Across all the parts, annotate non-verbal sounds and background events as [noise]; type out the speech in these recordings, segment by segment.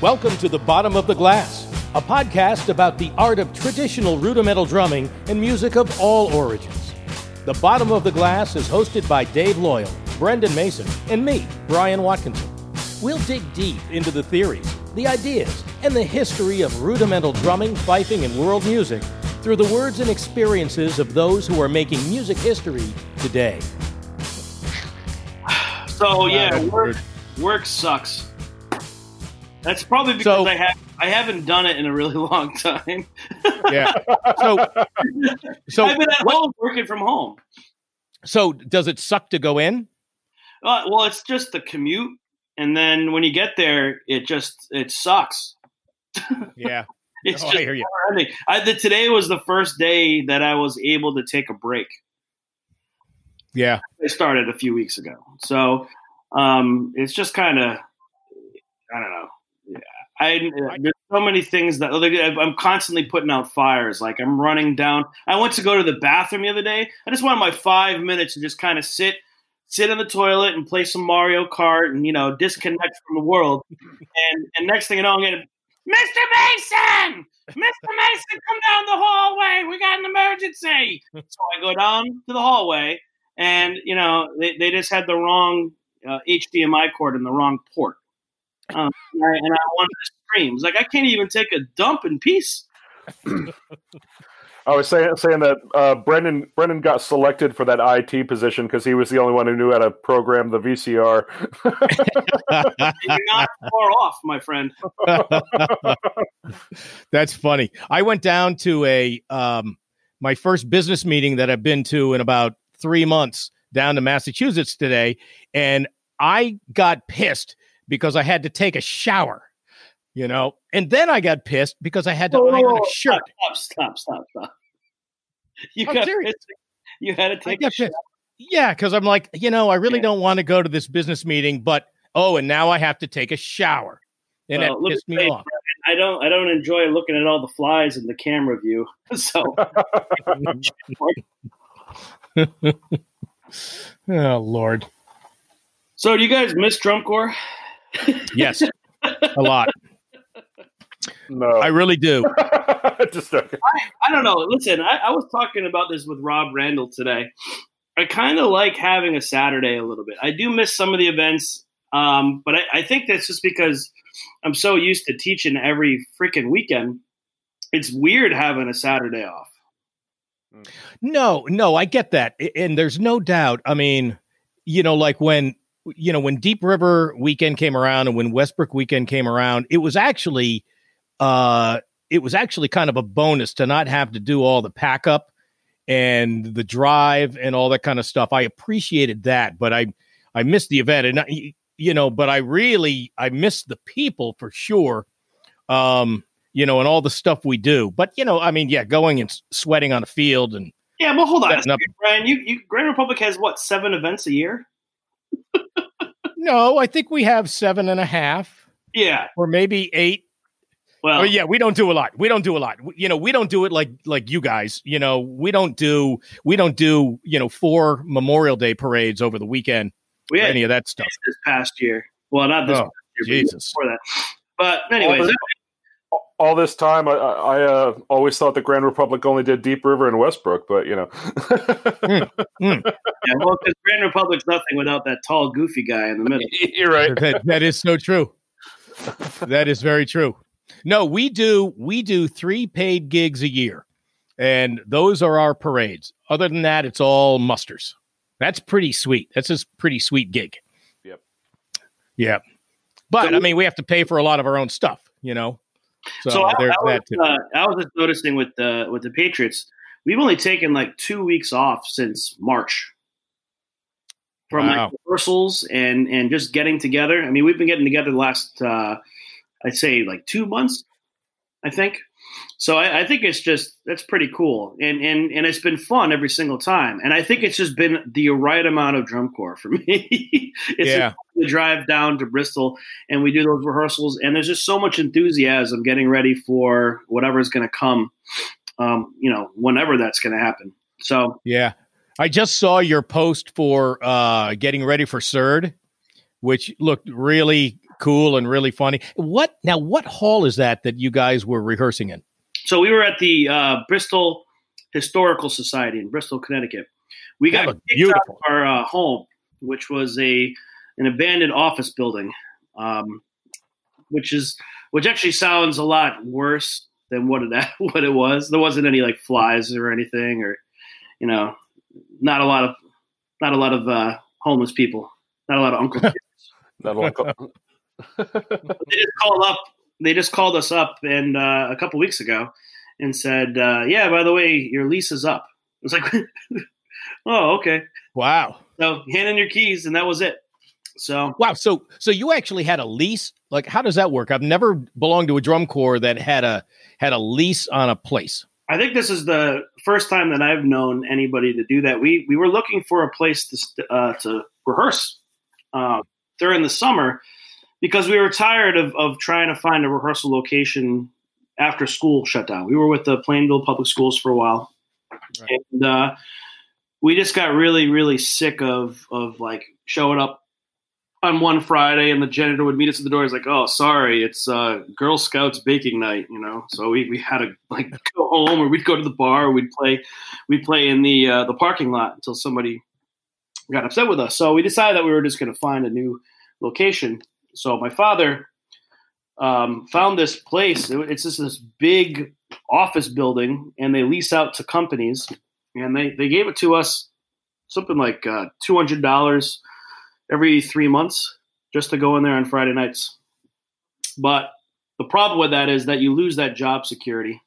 Welcome to The Bottom of the Glass, a podcast about the art of traditional rudimental drumming and music of all origins. The Bottom of the Glass is hosted by Dave Loyal, Brendan Mason, and me, Brian Watkinson. We'll dig deep into the theories, the ideas, and the history of rudimental drumming, fifing, and world music through the words and experiences of those who are making music history today. So yeah, work work sucks. That's probably because So- I have I haven't done it in a really [laughs] long time. Yeah. So, so, I've been at what- home working from home. so does it suck to go in? Uh, well, it's just the commute, and then when you get there, it just it sucks. [laughs] Yeah. It's Oh, I hear you. I, the, today was the first day that I was able to take a break. Yeah. I started a few weeks ago, so um, it's just kind of I don't know. I there's so many things that like, I'm constantly putting out fires. Like I'm running down. I went to go to the bathroom the other day. I just wanted my five minutes to just kind of sit, sit in the toilet and play some Mario Kart and you know disconnect from the world. And and next thing you know, I'm gonna, Mr. Mason, Mr. Mason, come down the hallway. We got an emergency. So I go down to the hallway, and you know they, they just had the wrong uh, HDMI cord in the wrong port. Um, and, I, and I wanted to scream. Like I can't even take a dump in peace. [clears throat] I was saying saying that uh, Brendan Brendan got selected for that IT position because he was the only one who knew how to program the VCR. [laughs] You're not far off, my friend. [laughs] That's funny. I went down to a um my first business meeting that I've been to in about three months down to Massachusetts today, and I got pissed because I had to take a shower. You know, and then I got pissed because I had to iron a shirt. Stop, stop, stop, stop. [laughs] You I'm got serious. pissed. You had to take a pissed. Yeah, because I'm like, you know, I really Yeah. don't want to go to this business meeting, but oh, and now I have to take a shower, and Well, that pissed me off. I don't. I don't enjoy looking at all the flies in the camera view. [laughs] So [laughs] Oh Lord, So do you guys miss drum corps? yes, a lot. No, I really do. [laughs] just joking. I don't know. Listen, I, I was talking about this with Rob Randall today. I kind of like having a Saturday a little bit. I do miss some of the events, um, but I, I think that's just because I'm so used to teaching every freaking weekend. It's weird having a Saturday off. No, no, I get that. And there's no doubt. I mean, you know, like when you know, when Deep River weekend came around and when Westbrook weekend came around, it was actually uh it was actually kind of a bonus to not have to do all the pack up and the drive and all that kind of stuff. I appreciated that, but I I missed the event and I, you know, but I really I missed the people for sure. Um you know, and all the stuff we do. But you know, I mean, yeah, going and sweating on a field and Yeah, but hold on, second, Brian. You, you Grand Republic has what seven events a year? No, I think we have seven and a half Yeah. or maybe eight. Well, yeah, we don't do a lot. We don't do a lot. We- You know, we don't do it like like you guys. You know, we don't do we don't do you know four Memorial Day parades over the weekend we or had any of that stuff. this past year. Well, not this Oh, past year, but Jesus. before that. But anyways, All this, all this time, I, I I, uh, always thought the Grand Republic only did Deep River and Westbrook, but you know, [laughs] yeah, well, because Grand Republic's nothing without that tall, goofy guy in the middle. [laughs] you're right. that, that is so true. [laughs] That is very true. No, we do we do three paid gigs a year, and those are our parades. Other than that, it's all musters. That's pretty sweet. That's a pretty sweet gig. Yep. Yeah, but So- I mean, we have to pay for a lot of our own stuff, you know. So, So I, there's I was, that too. uh, I was just noticing with the with the Patriots, we've only taken like two weeks off since March from Wow. like rehearsals and and just getting together. I mean, we've been getting together the last uh, I'd say like two months, I think. So I, I think it's just that's pretty cool, and and and it's been fun every single time. And I think it's just been the right amount of drum corps for [laughs] me. it's Yeah. to drive down to Bristol and we do those rehearsals and there's just so much enthusiasm getting ready for whatever's going to come um, you know whenever that's going to happen so Yeah. I just saw your post for uh getting ready for SIRD, which looked really cool and really funny. What now? What hall is that that you guys were rehearsing in? So we were at the uh, Bristol Historical Society in Bristol, Connecticut. We got kicked beautiful. out of our uh, home, which was a an abandoned office building, um, which is which actually sounds a lot worse than what it [laughs] what it was. There wasn't any like flies or anything, or you know, not a lot of not a lot of uh, homeless people, not a lot of uncles. [laughs] not a lot. Of, they just called up. They just called us up and uh, a couple weeks ago and said, uh, "Yeah, by the way, your lease is up." It's like, [laughs] oh, okay. Wow. So hand in your keys, and that was it. So wow. So so you actually had a lease. Like, how does that work? I've never belonged to a drum corps that had a had a lease on a place. I think this is the first time that I've known anybody to do that. We we were looking for a place to uh, to rehearse uh, during the summer because we were tired of of trying to find a rehearsal location after school shut down. We were with the Plainville Public Schools for a while, right. and uh, we just got really really sick of of like showing up on one Friday, and the janitor would meet us at the door. He's like, "Oh, sorry, it's uh, Girl Scouts baking night," you know. So we, we had to like [laughs] go home, or we'd go to the bar. Or we'd play, we'd play in the uh, the parking lot until somebody got upset with us. So we decided that we were just going to find a new location. So my father um, found this place. It's just this big office building, and they lease out to companies, and they they gave it to us something like uh, two hundred dollars every three months just to go in there on Friday nights. But the problem with that is that you lose that job security.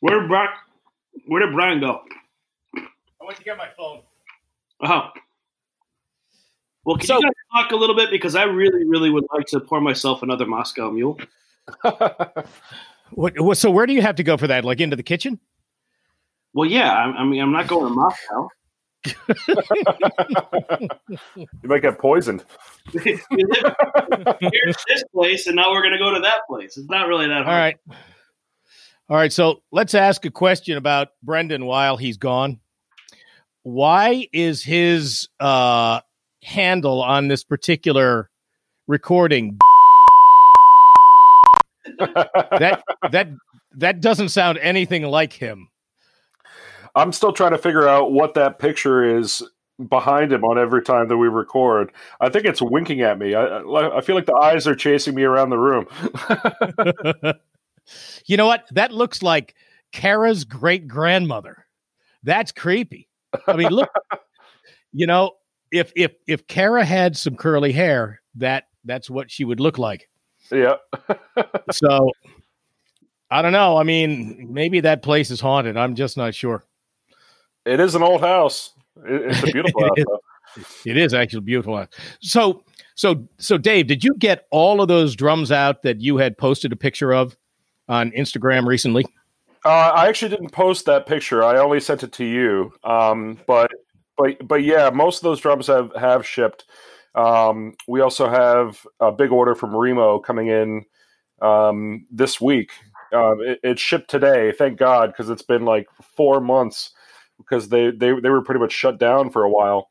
Where did Brian, where did Brian go? I went to get my phone. Oh. Well, can so, you guys talk a little bit because I really, really would like to pour myself another Moscow Mule. [laughs] what, so, where do you have to go for that? Like into the kitchen? Well, yeah. I, I mean, I'm not going to Moscow. [laughs] you might get poisoned. [laughs] Here's this place, and now we're going to go to that place. It's not really that hard. All right. All right. So let's ask a question about Brendan while he's gone. Why is his uh, handle on this particular recording? [laughs] that that that doesn't sound anything like him. I'm still trying to figure out what that picture is behind him on every time that we record. I think it's winking at me. I, I feel like the eyes are chasing me around the room. [laughs] you know what? That looks like Kara's great grandmother. That's creepy. I mean, look, you know, if if if Kara had some curly hair, that that's what she would look like. Yeah. [laughs] so I don't know. I mean, maybe that place is haunted. I'm just not sure. It is an old house. it's a beautiful [laughs] house. It is actually beautiful. So, so, so, Dave, did you get all of those drums out that you had posted a picture of on Instagram recently? Uh, I actually didn't post that picture. I only sent it to you. Um, but, but, but yeah, most of those drums have have shipped. Um, we also have a big order from Remo coming in um, this week. Um, it, it, shipped today, thank God, because it's been like four months because they, they they were pretty much shut down for a while.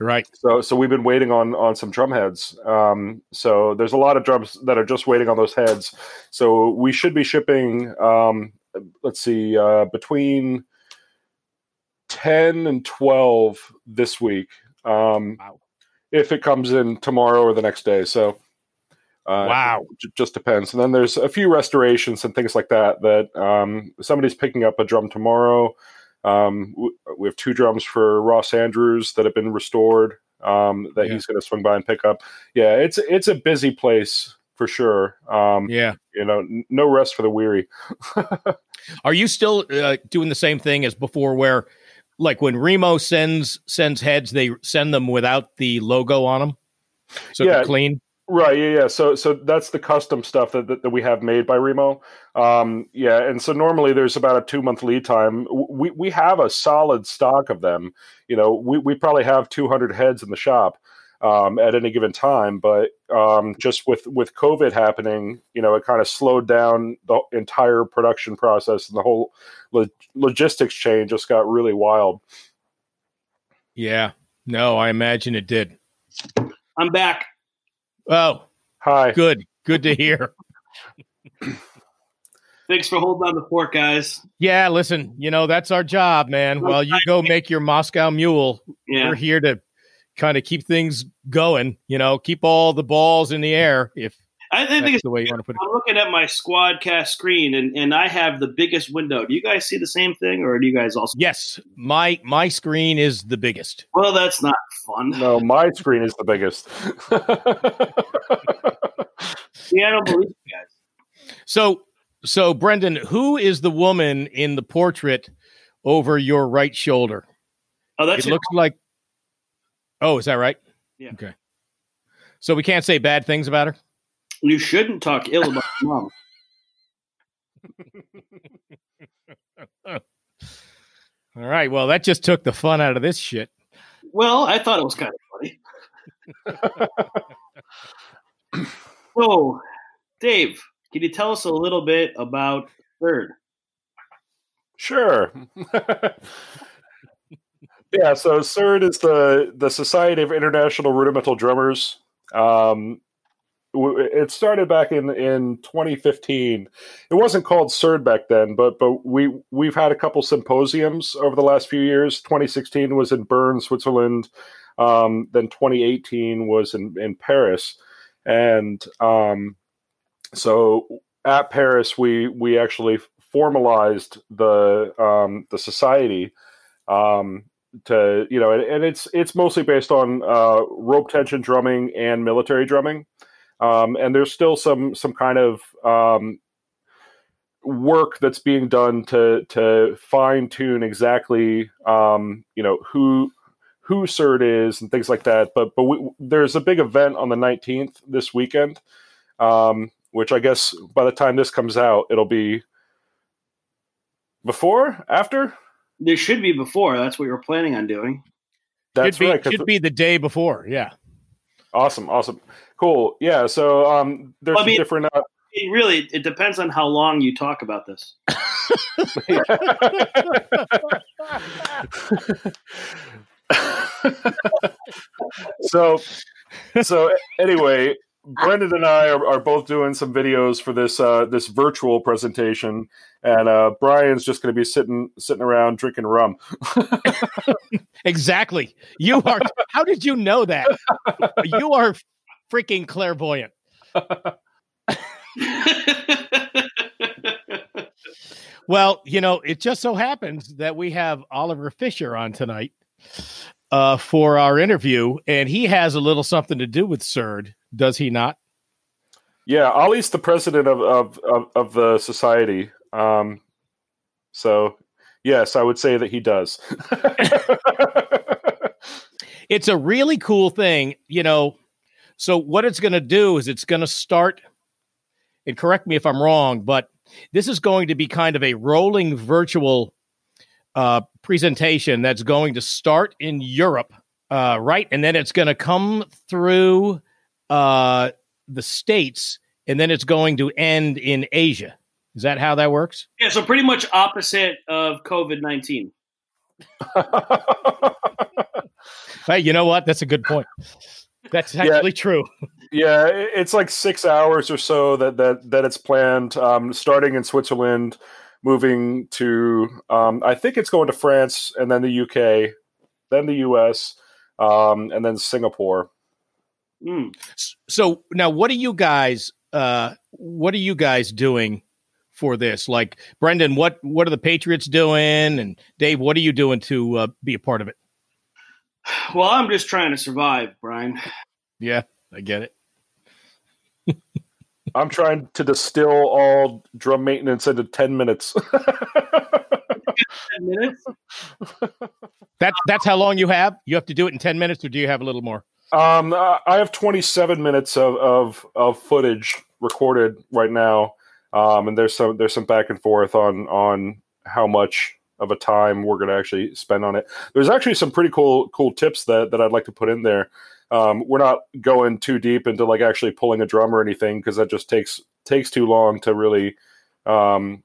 Right. So so we've been waiting on on some drum heads. Um, so there's a lot of drums that are just waiting on those heads. So we should be shipping. Um, let's see, uh, between ten and twelve this week. Um, wow. If it comes in tomorrow or the next day. So. Uh, wow. It just depends. And then there's a few restorations and things like that that um, somebody's picking up a drum tomorrow. Um, we have two drums for Ross Andrews that have been restored um, that yeah. he's going to swing by and pick up. Yeah, it's it's a busy place for sure. Um, yeah, you know, n- no rest for the weary. [laughs] Are you still uh, doing the same thing as before, where like when Remo sends sends heads, they send them without the logo on them, so yeah. clean. Right. Yeah. Yeah. So, so that's the custom stuff that, that, that we have made by Remo. Um, yeah. And so normally there's about a two month lead time. We, we have a solid stock of them. You know, we, we probably have 200 heads in the shop um, at any given time. But um, just with, with COVID happening, you know, it kind of slowed down the entire production process and the whole lo- logistics chain just got really wild. Yeah. No, I imagine it did. I'm back. Oh, Hi. good. Good to hear. [laughs] Thanks for holding on the fort, guys. Yeah, listen, you know, that's our job, man. While you go make your Moscow mule, Yeah. we're here to kind of keep things going, you know, keep all the balls in the air if I, I think it's, the way you want to put it. I'm looking at my Squadcast screen, and, and I have the biggest window. Do you guys see the same thing, or do you guys also? Yes, my my screen is the biggest. Well, that's not fun. No, my screen is the biggest. See, I don't believe you guys. So so Brendan, who is the woman in the portrait over your right shoulder? Oh, that's it looks like Oh, is that right? Yeah. Okay. So we can't say bad things about her? you shouldn't talk ill about your mom. [laughs] All right. Well, that just took the fun out of this shit. Well, I thought it was kind of funny. [laughs] so, Dave, can you tell us a little bit about Third? Sure. [laughs] yeah, so SIRD is the the Society of International Rudimental Drummers. Um, it started back in in 2015. It wasn't called SIRD back then, but but we we've had a couple symposiums over the last few years. 2016 was in Bern, Switzerland. Um, then 2018 was in in Paris, and um, so at Paris we we actually formalized the um, the society um, to you know, and, and it's it's mostly based on uh, rope tension drumming and military drumming, um, and there's still some some kind of um, work that's being done to to fine tune exactly um, you know who who SIRD is and things like that. But but we, there's a big event on the 19th this weekend, um, which I guess by the time this comes out, it'll be before after. There should be before. That's what we were planning on doing. That's should be, right. 'cause- Should be the day before. Yeah. Awesome, awesome, cool. Yeah. So um, there's Well, I mean- different. Uh, It really, it depends on how long you talk about this. [laughs] [laughs] so so anyway brendan and i are, are both doing some videos for this uh this virtual presentation and uh brian's just going to be sitting sitting around drinking rum [laughs] Exactly. You are. how did you know that? You are freaking clairvoyant. [laughs] Well, you know, it just so happens that we have Oliver Fischer on tonight uh, for our interview, and he has a little something to do with SIRD, does he not? yeah ollie's the president of of of, of the society um so yes i would say that he does [laughs] It's a really cool thing, you know. So, what it's going to do is it's going to start, and correct me if I'm wrong, but this is going to be kind of a rolling virtual uh, presentation that's going to start in Europe, uh, right? And then it's going to come through uh, the States, and then it's going to end in Asia. Is that how that works? yeah, so pretty much opposite of COVID 19. [laughs] Hey, you know what? That's a good point. That's Yeah. actually true. [laughs] Yeah, it's like six hours or so that that that it's planned. Um, starting in Switzerland, moving to um, I think it's going to France and then the UK, then the US, um, and then Singapore. Mm. So now, what are you guys? Uh, what are you guys doing for this? Like Brendan, what what are the Patriots doing? And Dave, what are you doing to uh, be a part of it? Well, I'm just trying to survive, Brian. Yeah, I get it. [laughs] I'm trying to distill all drum maintenance into ten minutes. [laughs] 10 minutes? That that's how long you have. You have to do it in ten minutes, or do you have a little more? Um, I I have 27 minutes of, of, of footage recorded right now, um, and there's some there's some back and forth on on how much of a time we're going to actually spend on it. There's actually some pretty cool cool tips that that I'd like to put in there. Um, we're not going too deep into like actually pulling a drum or anything because that just takes takes too long to really um,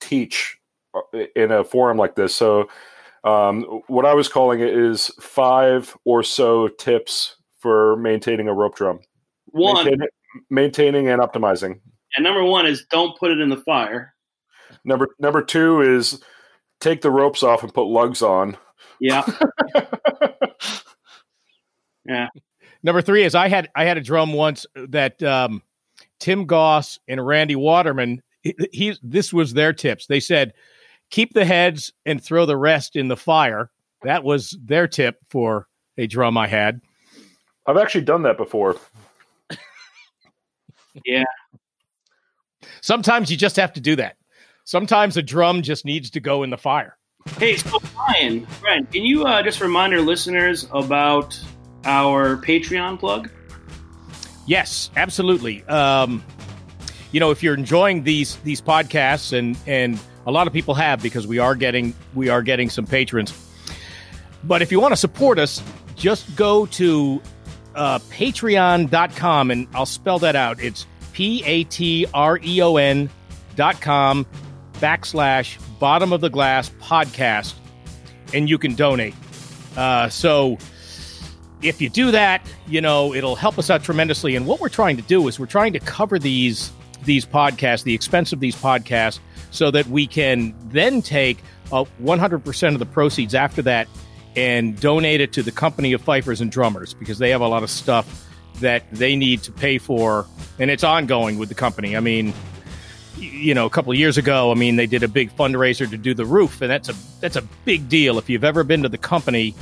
teach uh, in a forum like this. So Um, what I was calling it is five or so tips for maintaining a rope drum. One maintaining, maintaining and optimizing. and number one is don't put it in the fire. Number number two is take the ropes off and put lugs on. Yeah, [laughs] yeah. Number three is I had I had a drum once that um, Tim Goss and Randy Waterman. He, he this was their tips. They said keep the heads and throw the rest in the fire. That was their tip for a drum I had. I've actually done that before. [laughs] Yeah. Sometimes you just have to do that. Sometimes a drum just needs to go in the fire. Hey, so Brian, Brian, can you uh, just remind our listeners about our Patreon plug? Yes, absolutely. Um, you know, if you're enjoying these these podcasts, and and a lot of people have because we are getting we are getting some patrons. But if you want to support us, just go to uh, patreon.com and I'll spell that out. It's P A T R E O N dot com backslash bottom of the glass podcast and you can donate. Uh, so if you do that, you know, it'll help us out tremendously. And what we're trying to do is we're trying to cover these these podcasts, the expense of these podcasts, so that we can then take uh, 100% of the proceeds after that and donate it to the company of fifers and drummers because they have a lot of stuff that they need to pay for and it's ongoing with the company i mean you know a couple years ago i mean they did a big fundraiser to do the roof and that's a that's a big deal. If you've ever been to the company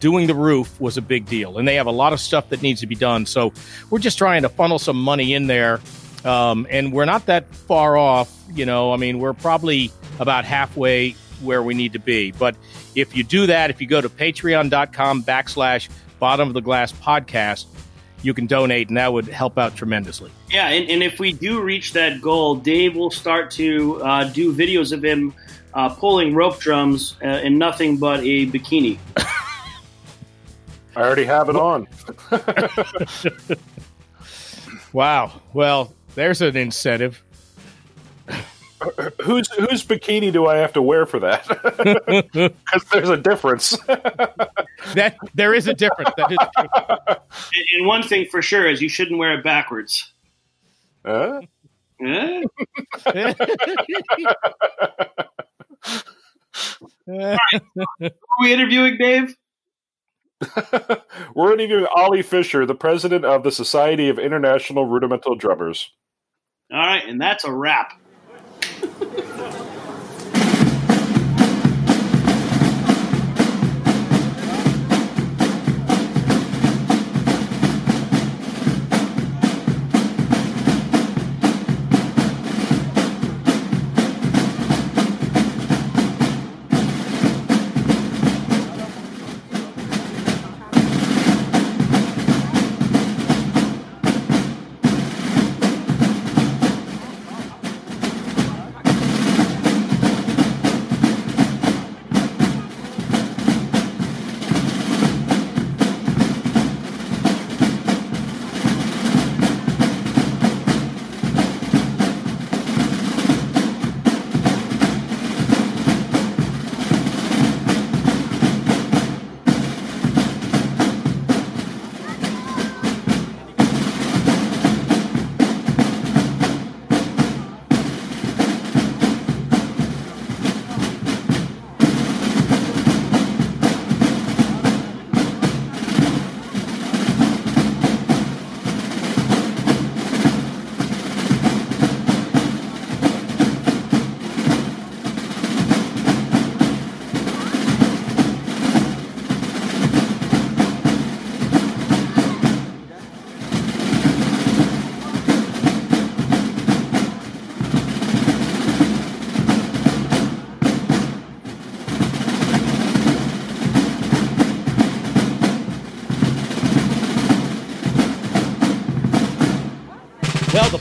doing the roof was a big deal and they have a lot of stuff that needs to be done. So we're just trying to funnel some money in there um, and we're not that far off you know. I mean we're probably about halfway where we need to be. But if you do that if you go to patreon.com backslash bottom of the glass podcast you can donate and that would help out tremendously Yeah, and, and if we do reach that goal, Dave will start to uh, do videos of him uh, pulling rope drums uh, in nothing but a bikini. [laughs] I already have it on. [laughs] wow well there's an incentive [laughs] whose whose bikini do I have to wear for that? Because there's a difference. that there is a difference that is true. And, and one thing for sure is you shouldn't wear it backwards. Huh? Are we interviewing Dave? We're interviewing Ollie Fischer, the president of the Society of International Rudimental Drummers. All right, and that's a wrap.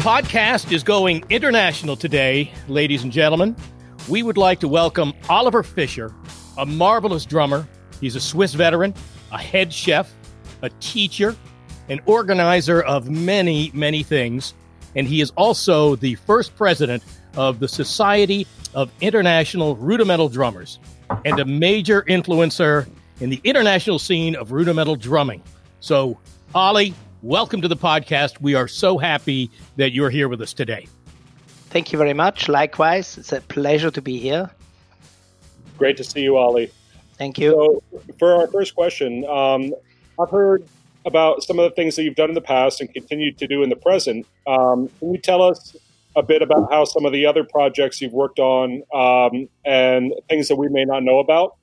Podcast is going international today, ladies and gentlemen. We would like to welcome Oliver Fischer, a marvelous drummer. He's a Swiss veteran, a head chef, a teacher, an organizer of many, many things. And he is also the first president of the Society of International Rudimental Drummers. and a major influencer in the international scene of rudimental drumming. So, Ollie, welcome to the podcast. We are so happy that you're here with us today. Thank you very much. Likewise, it's a pleasure to be here. Great to see you, Ollie. Thank you. So, for our first question, um, I've heard about some of the things that you've done in the past and continue to do in the present. Um, can you tell us a bit about how some of the other projects you've worked on um, and things that we may not know about?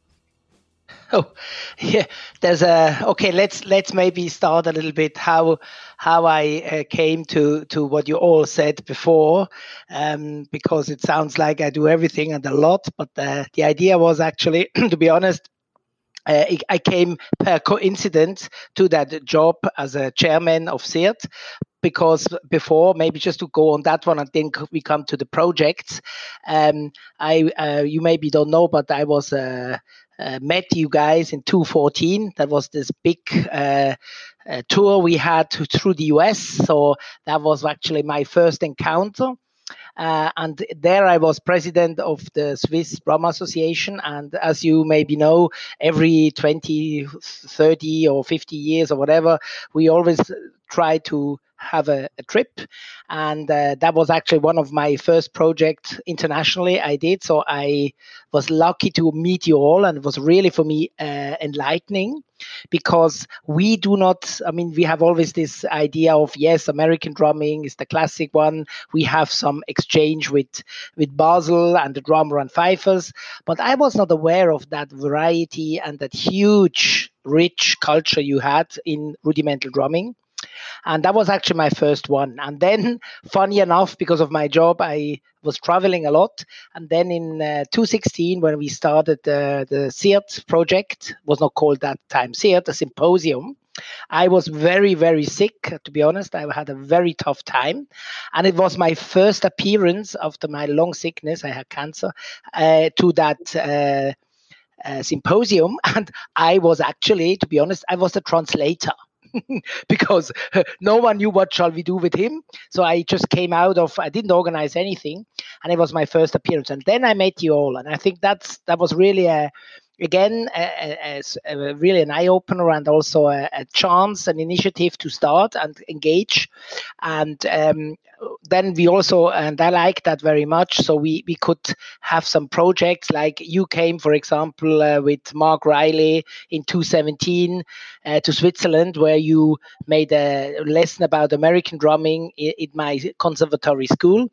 [laughs] Oh, yeah. There's a okay. Let's let's maybe start a little bit how how I uh, came to to what you all said before, um, because it sounds like I do everything and a lot. But uh, the idea was actually, [clears throat] to be honest, uh, I came per coincidence to that job as a chairman of SIRD because before maybe just to go on that one and then we come to the projects um, i uh, you maybe don't know but i was uh, uh, met you guys in 2014 that was this big uh, uh, tour we had to, through the us so that was actually my first encounter. Uh, and there I was president of the Swiss Drum Association. And as you maybe know, every 20, 30 or 50 years or whatever, we always try to have a, a trip. And uh, that was actually one of my first projects internationally i did. So i was lucky to meet you all and it was really for me uh, enlightening because we do not i mean we have always this idea of yes american drumming is the classic one. We have some exchange with with basel and the drummer and fifers but i was not aware of that variety and that huge rich culture you had in rudimental drumming and that was actually my first one. And then, [laughs] funny enough, because of my job, I was traveling a lot. And then in uh, 2016, when we started uh, the SIRD project, was not called that time SIRD, a symposium. I was very, very sick, to be honest. I had a very tough time. And it was my first appearance after my long sickness. I had cancer uh, to that. Uh, uh, symposium [laughs] and i was actually to be honest i was the translator [laughs] because no one knew what shall we do with him. So I just came out of I didn't organize anything, and it was my first appearance. And then I met you all, and I think that's that was really a again a, a, a really an eye opener and also a, a, chance, an initiative to start and engage. And um, then we also and I like that very much. So we we could have some projects like you came, for example, uh, with Mark Riley in 2017 uh, to Switzerland, where you made a lesson about American drumming in, in my conservatory school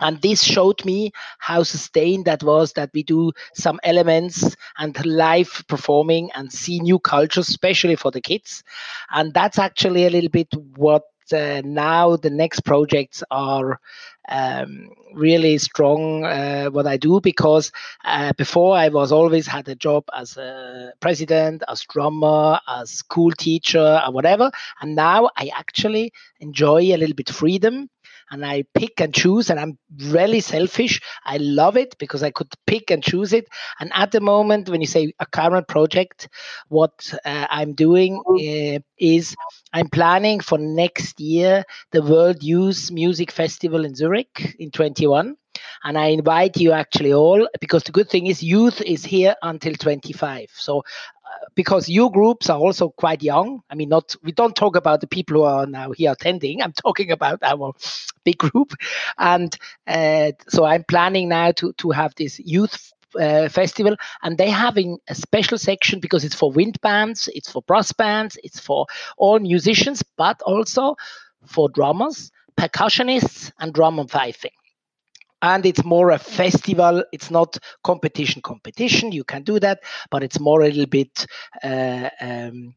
and this showed me how sustained that was that we do some elements and live performing and see new cultures especially for the kids. And that's actually a little bit what uh, now the next projects are um, really strong uh, what I do because uh, before I was always had a job as a president, as drummer, as school teacher, or whatever, and now I actually enjoy a little bit freedom and I pick and choose, and I'm really selfish. I love it because I could pick and choose it. And at the moment, when you say a current project, what uh, I'm doing uh, is I'm planning for next year the World Youth Music Festival in Zurich in 21 and I invite you actually all because the good thing is youth is here until 25. So because your groups are also quite young. I mean, not we don't talk about the people who are now here attending. I'm [laughs] talking about our big group, and uh, so I'm planning now to to have this youth uh, festival and they're having a special section because it's for wind bands it's for brass bands it's for all musicians but also for drummers percussionists and drum and fifing and it's more a festival. It's not competition competition. You can do that but it's more a little bit uh, um,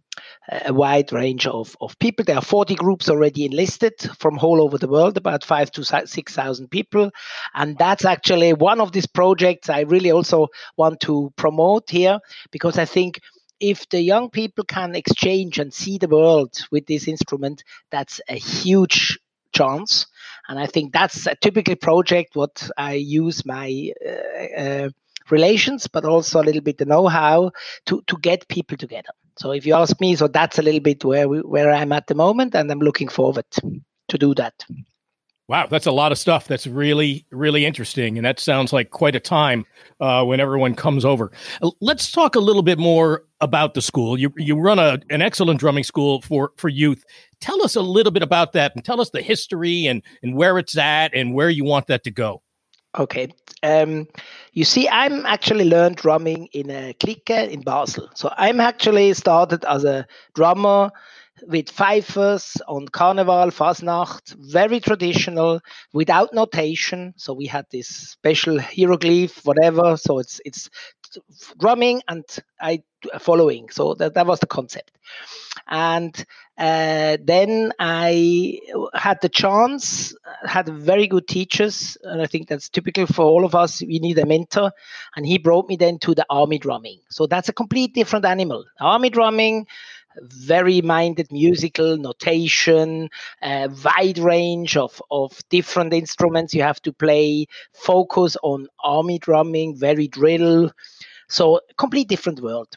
a wide range of, of people. There are 40 groups already enlisted from all over the world about five to six thousand people. And that's actually one of these projects i really also want to promote here because i think if the young people can exchange and see the world with this instrument that's a huge chance and I think that's a typical project what I use my uh, uh, relations, but also a little bit the know-how to to get people together. So if you ask me, so that's a little bit where we, where I'm at the moment, and I'm looking forward to do that. Wow, that's a lot of stuff. That's really, really interesting. And that sounds like quite a time uh, when everyone comes over. Let's talk a little bit more about the school. You, you run a, an excellent drumming school for, for youth. Tell us a little bit about that and tell us the history and, and where it's at and where you want that to go. Okay. Um, you see, I'm actually learned drumming in a clique in Basel. So I'm actually started as a drummer with fifers on Carnival, Fasnacht, very traditional, without notation. So we had this special hieroglyph, whatever. So it's it's drumming and I following. So that, that was the concept. And uh, then I had the chance, had very good teachers, and I think that's typical for all of us. We need a mentor, and he brought me then to the army drumming. So that's a complete different animal. Army drumming very minded musical notation, a wide range of, of different instruments you have to play, focus on army drumming, very drill. So, complete different world.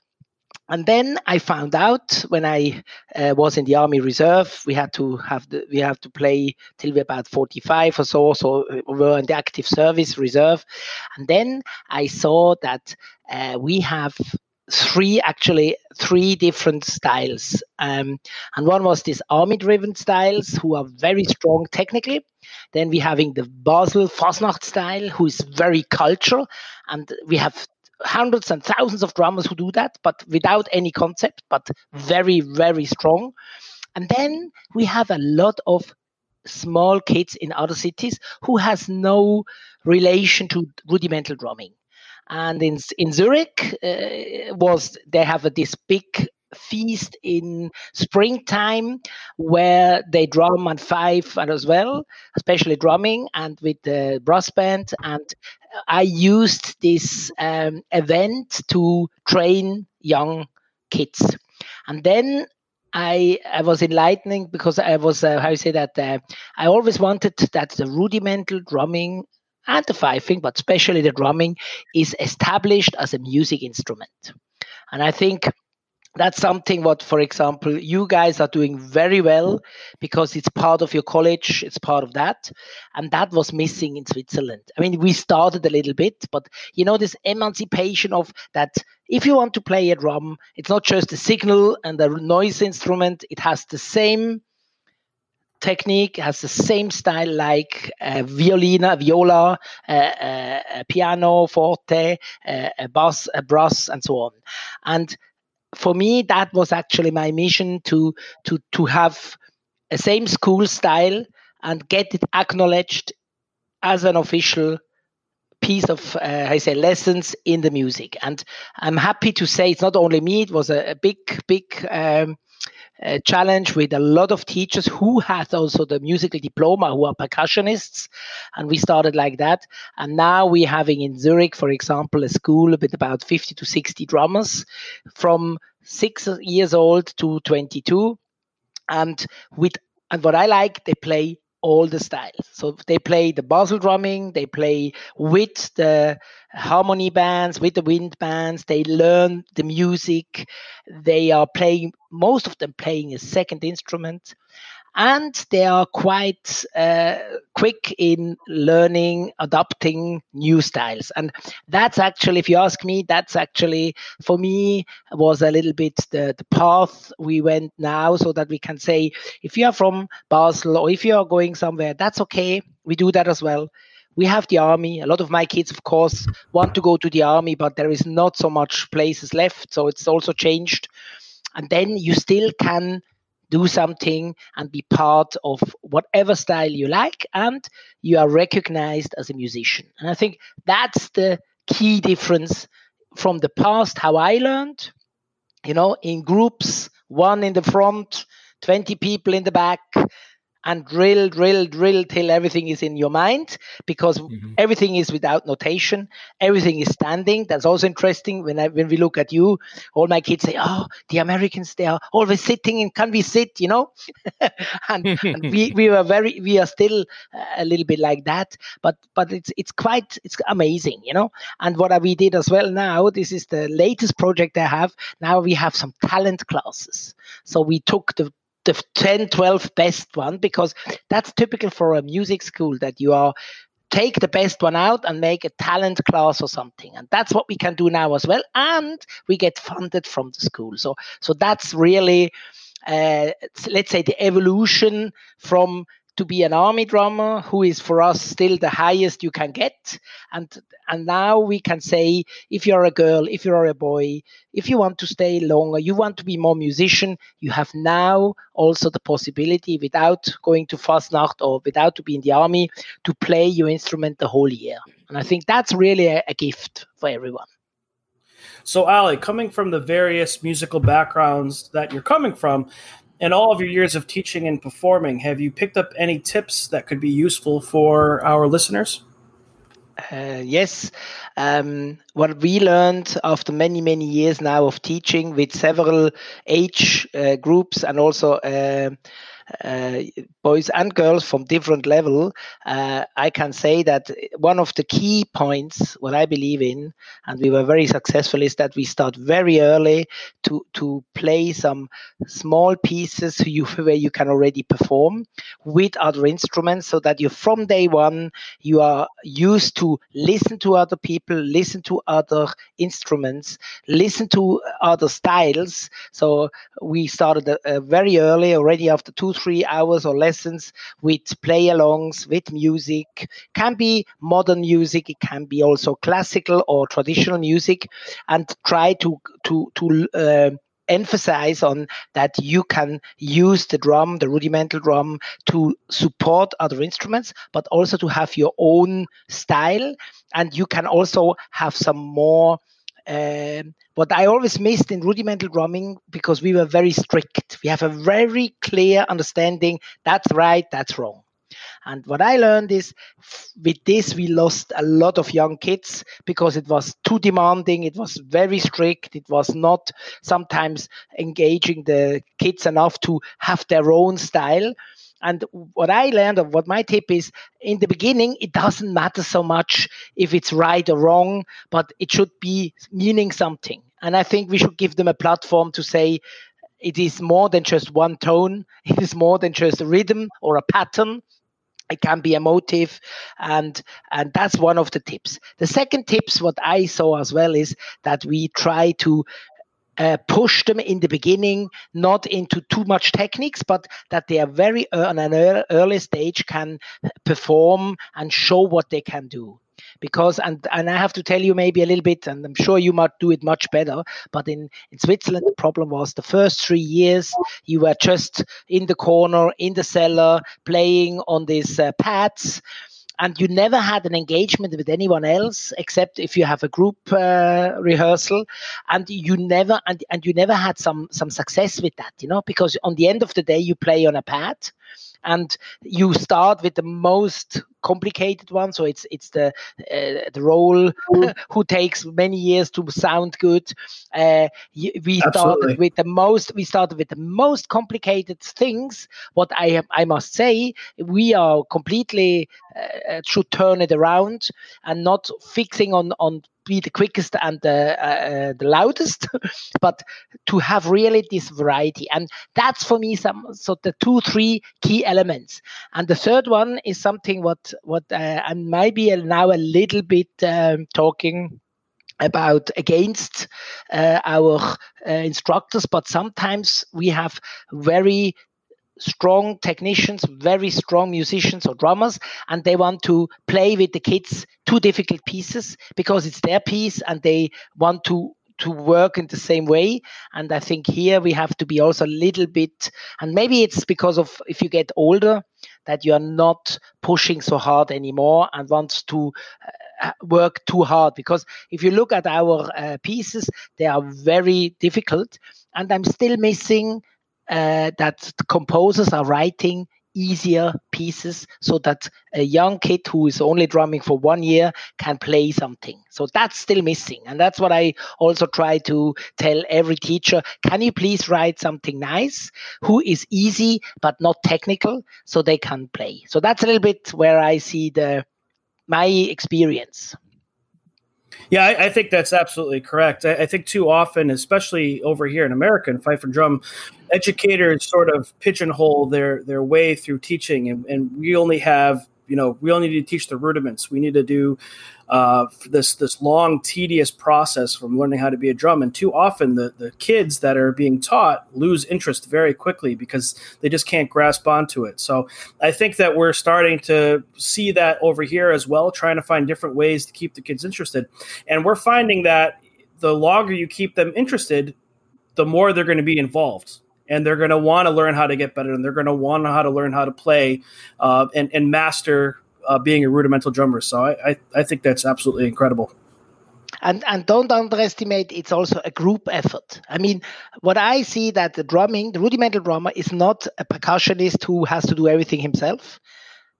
And then I found out when I uh, was in the Army Reserve, we had to have the, we have to play till we're about 45 or so. So we were in the active service reserve, and then I saw that uh, we have three actually three different styles. Um, and one was this army driven styles who are very strong technically. Then we having the basel fasnacht style who is very cultural. And we have hundreds and thousands of drummers who do that but without any concept but very very strong. And then we have a lot of small kids in other cities who has no relation to rudimental drumming and in in Zurich uh, was they have a, this big feast in springtime where they drum and five and as well, especially drumming and with the brass band. And I used this um, event to train young kids. And then I, I was enlightening because I was uh, how you say that uh, I always wanted that the rudimental drumming and the fifing, but especially the drumming, is established as a music instrument. And I think that's something what, for example, you guys are doing very well because it's part of your college, it's part of that. And that was missing in Switzerland. I mean, we started a little bit, but you know, this emancipation of that if you want to play a drum, it's not just a signal and a noise instrument, it has the same technique has the same style like uh, violina, viola, uh, uh, piano, forte, uh, a bass, a brass, and so on. And for me, that was actually my mission to to to have a same school style and get it acknowledged as an official piece of uh, I say lessons in the music. And I'm happy to say it's not only me; it was a, a big, big um, challenge with a lot of teachers who had also the musical diploma, who are percussionists. And we started like that. And now we're having in Zurich, for example, a school with about 50 to 60 drummers from six years old to 22. And with and what I like, they play all the styles. So they play the Basel drumming, they play with the harmony bands, with the wind bands, they learn the music, they are playing, most of them playing a second instrument and they are quite uh, quick in learning, adopting new styles. And that's actually, if you ask me, that's actually for me was a little bit the, the path we went now, so that we can say if you are from Basel or if you are going somewhere, that's okay. We do that as well we have the army. A lot of my kids, of course, want to go to the army, but there is not so much places left. So it's also changed. And then you still can do something and be part of whatever style you like and you are recognized as a musician. And i think that's the key difference from the past how i learned. You know in groups one in the front 20 people in the back and drill, drill, drill till everything is in your mind because mm-hmm. everything is without notation. Everything is standing. That's also interesting. When I, when we look at you, all my kids say, "Oh, the Americans they are always sitting and can we sit?" You know, [laughs] and, and, we we were very we are still a little bit like that, but but it's it's quite it's amazing, you know. And what we did as well now, this is the latest project I have. Now we have some talent classes. So we took the the 10 12 best one because that's typical for a music school that you are take the best one out and make a talent class or something. And that's what we can do now as well and we get funded from the school. So so that's really uh, let's say the evolution from to be an army drummer who is for us still the highest you can get. And and now we can say if you're a girl if you're a boy if you want to stay longer you want to be more musician you have now also the possibility without going to Fasnacht or without to be in the army to play your instrument the whole year. And i think that's really a, a gift for everyone. So Ollie coming from the various musical backgrounds that you're coming from in all of your years of teaching and performing, have you picked up any tips that could be useful for our listeners? Uh, yes. Um, what we learned after many, many years now of teaching with several age uh, groups and also uh, uh, boys and girls from different level, uh, I can say that one of the key points, what I believe in, and we were very successful, is that we start very early to to play some small pieces [laughs] you, where you can already perform with other instruments, so that you from day one you are used to listen to other people, listen to other instruments, listen to other styles. So we started uh, very early, already after two three hours or lessons with play alongs, with music. Can be modern music, it can be also classical or traditional music, and try to to to uh, emphasize on that you can use the drum, the rudimental drum, to support other instruments, but also to have your own style. And you can also have some more um, what I always missed in rudimental drumming because we were very strict. We have a very clear understanding that's right, that's wrong. And what I learned is with this, we lost a lot of young kids because it was too demanding. It was very strict. It was not sometimes engaging the kids enough to have their own style. And what I learned, or what my tip is, in the beginning, it doesn't matter so much if it's right or wrong, but it should be meaning something. And I think we should give them a platform to say, it is more than just one tone. [laughs] It is more than just a rhythm or a pattern. It can be a motive, and and that's one of the tips. The second tips, what I saw as well, is that we try to uh, push them in the beginning not into too much techniques but that they are very uh, on an early stage can perform and show what they can do. Because and and I have to tell you maybe a little bit and I'm sure you might do it much better but in in Switzerland the problem was the first 3 years you were just in the corner in the cellar playing on these uh, pads and you never had an engagement with anyone else except if you have a group uh, rehearsal. And you never and, and you never had some some success with that you know because on the end of the day you play on a pad and you start with the most complicated one so it's it's the uh, the role [laughs] who takes many years to sound good uh, we Absolutely. started with the most we started with the most complicated things what i i must say we are completely uh, should turn it around and not fixing on on be the quickest and the, uh, uh, the loudest, [laughs] but to have really this variety. And that's for me some so the two three key elements. And the third one is something what what uh, I might be now a little bit um, talking about against uh, our uh, instructors but sometimes we have very strong technicians, very strong musicians or drummers, and they want to play with the kids two difficult pieces because it's their piece and they want to to work in the same way. And i think here we have to be also a little bit and maybe it's because of if you get older that you are not pushing so hard anymore and want to uh, work too hard. Because if you look at our uh, pieces they are very difficult. And i'm still missing uh, that composers are writing easier pieces so that a young kid who is only drumming for one year can play something. So that's still missing. And that's what I also try to tell every teacher. Can you please write something nice who is easy but not technical so they can play? So that's a little bit where I see the my experience. Yeah, I, I, think that's absolutely correct. I, I, think too often, especially over here in America in fife and drum, educators sort of pigeonhole their their way through teaching, and, and we only have you know we only need to teach the rudiments. We need to do uh, this this long, tedious process from learning how to be a drum. And too often, the the kids that are being taught lose interest very quickly because they just can't grasp onto it. So I think that we're starting to see that over here as well, trying to find different ways to keep the kids interested. And we're finding that the longer you keep them interested, the more they're going to be involved and they're going to want to learn how to get better and they're going to want to how to learn how to play uh, and, and master uh, being a rudimental drummer. So I, I, I think that's absolutely incredible. And and don't underestimate it's also a group effort. I mean, what I see that the drumming, the rudimental drummer is not a percussionist who has to do everything himself,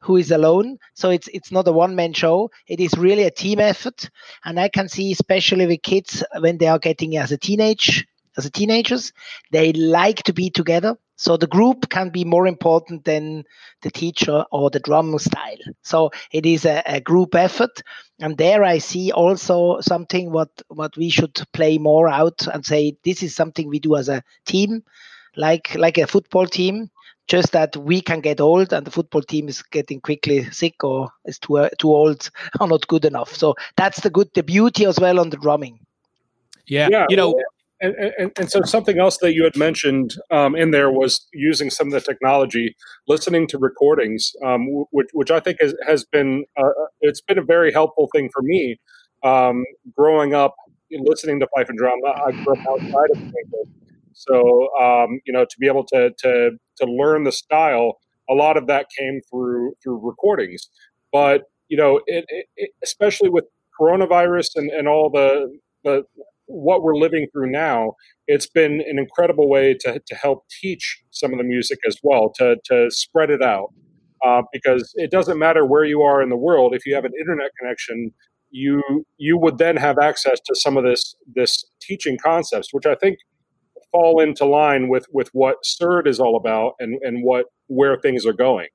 who is alone. So it's it's not a one man show. It is really a team effort. And I can see especially with kids when they are getting as a teenage as a teenagers, they like to be together. So the group can be more important than the teacher or the drum style. So it is a, a group effort. And there I see also something what, what we should play more out and say, this is something we do as a team, like, like a football team just that we can get old and the football team is getting quickly sick or is too too old [laughs] or not good enough. So that's the good the beauty as well on the drumming. Yeah, yeah. you know, and, and, and, so something else that you had mentioned um, in there was using some of the technology, listening to recordings, um, which, which I think has, has been uh, uh, it's been a very helpful thing for me um, growing up listening to fife and drum. I grew up outside of England, so um, you know to be able to to to learn the style, a lot of that came through through recordings. But you know, it, it, especially with coronavirus and, and all the the what we're living through now, it's been an incredible way to, to help teach some of the music as well, to, to spread it out. Uh, because it doesn't matter where you are in the world, if you have an internet connection, you you would then have access to some of this this teaching concepts, which I think fall into line with with what SIRD is all about and and what where things are going.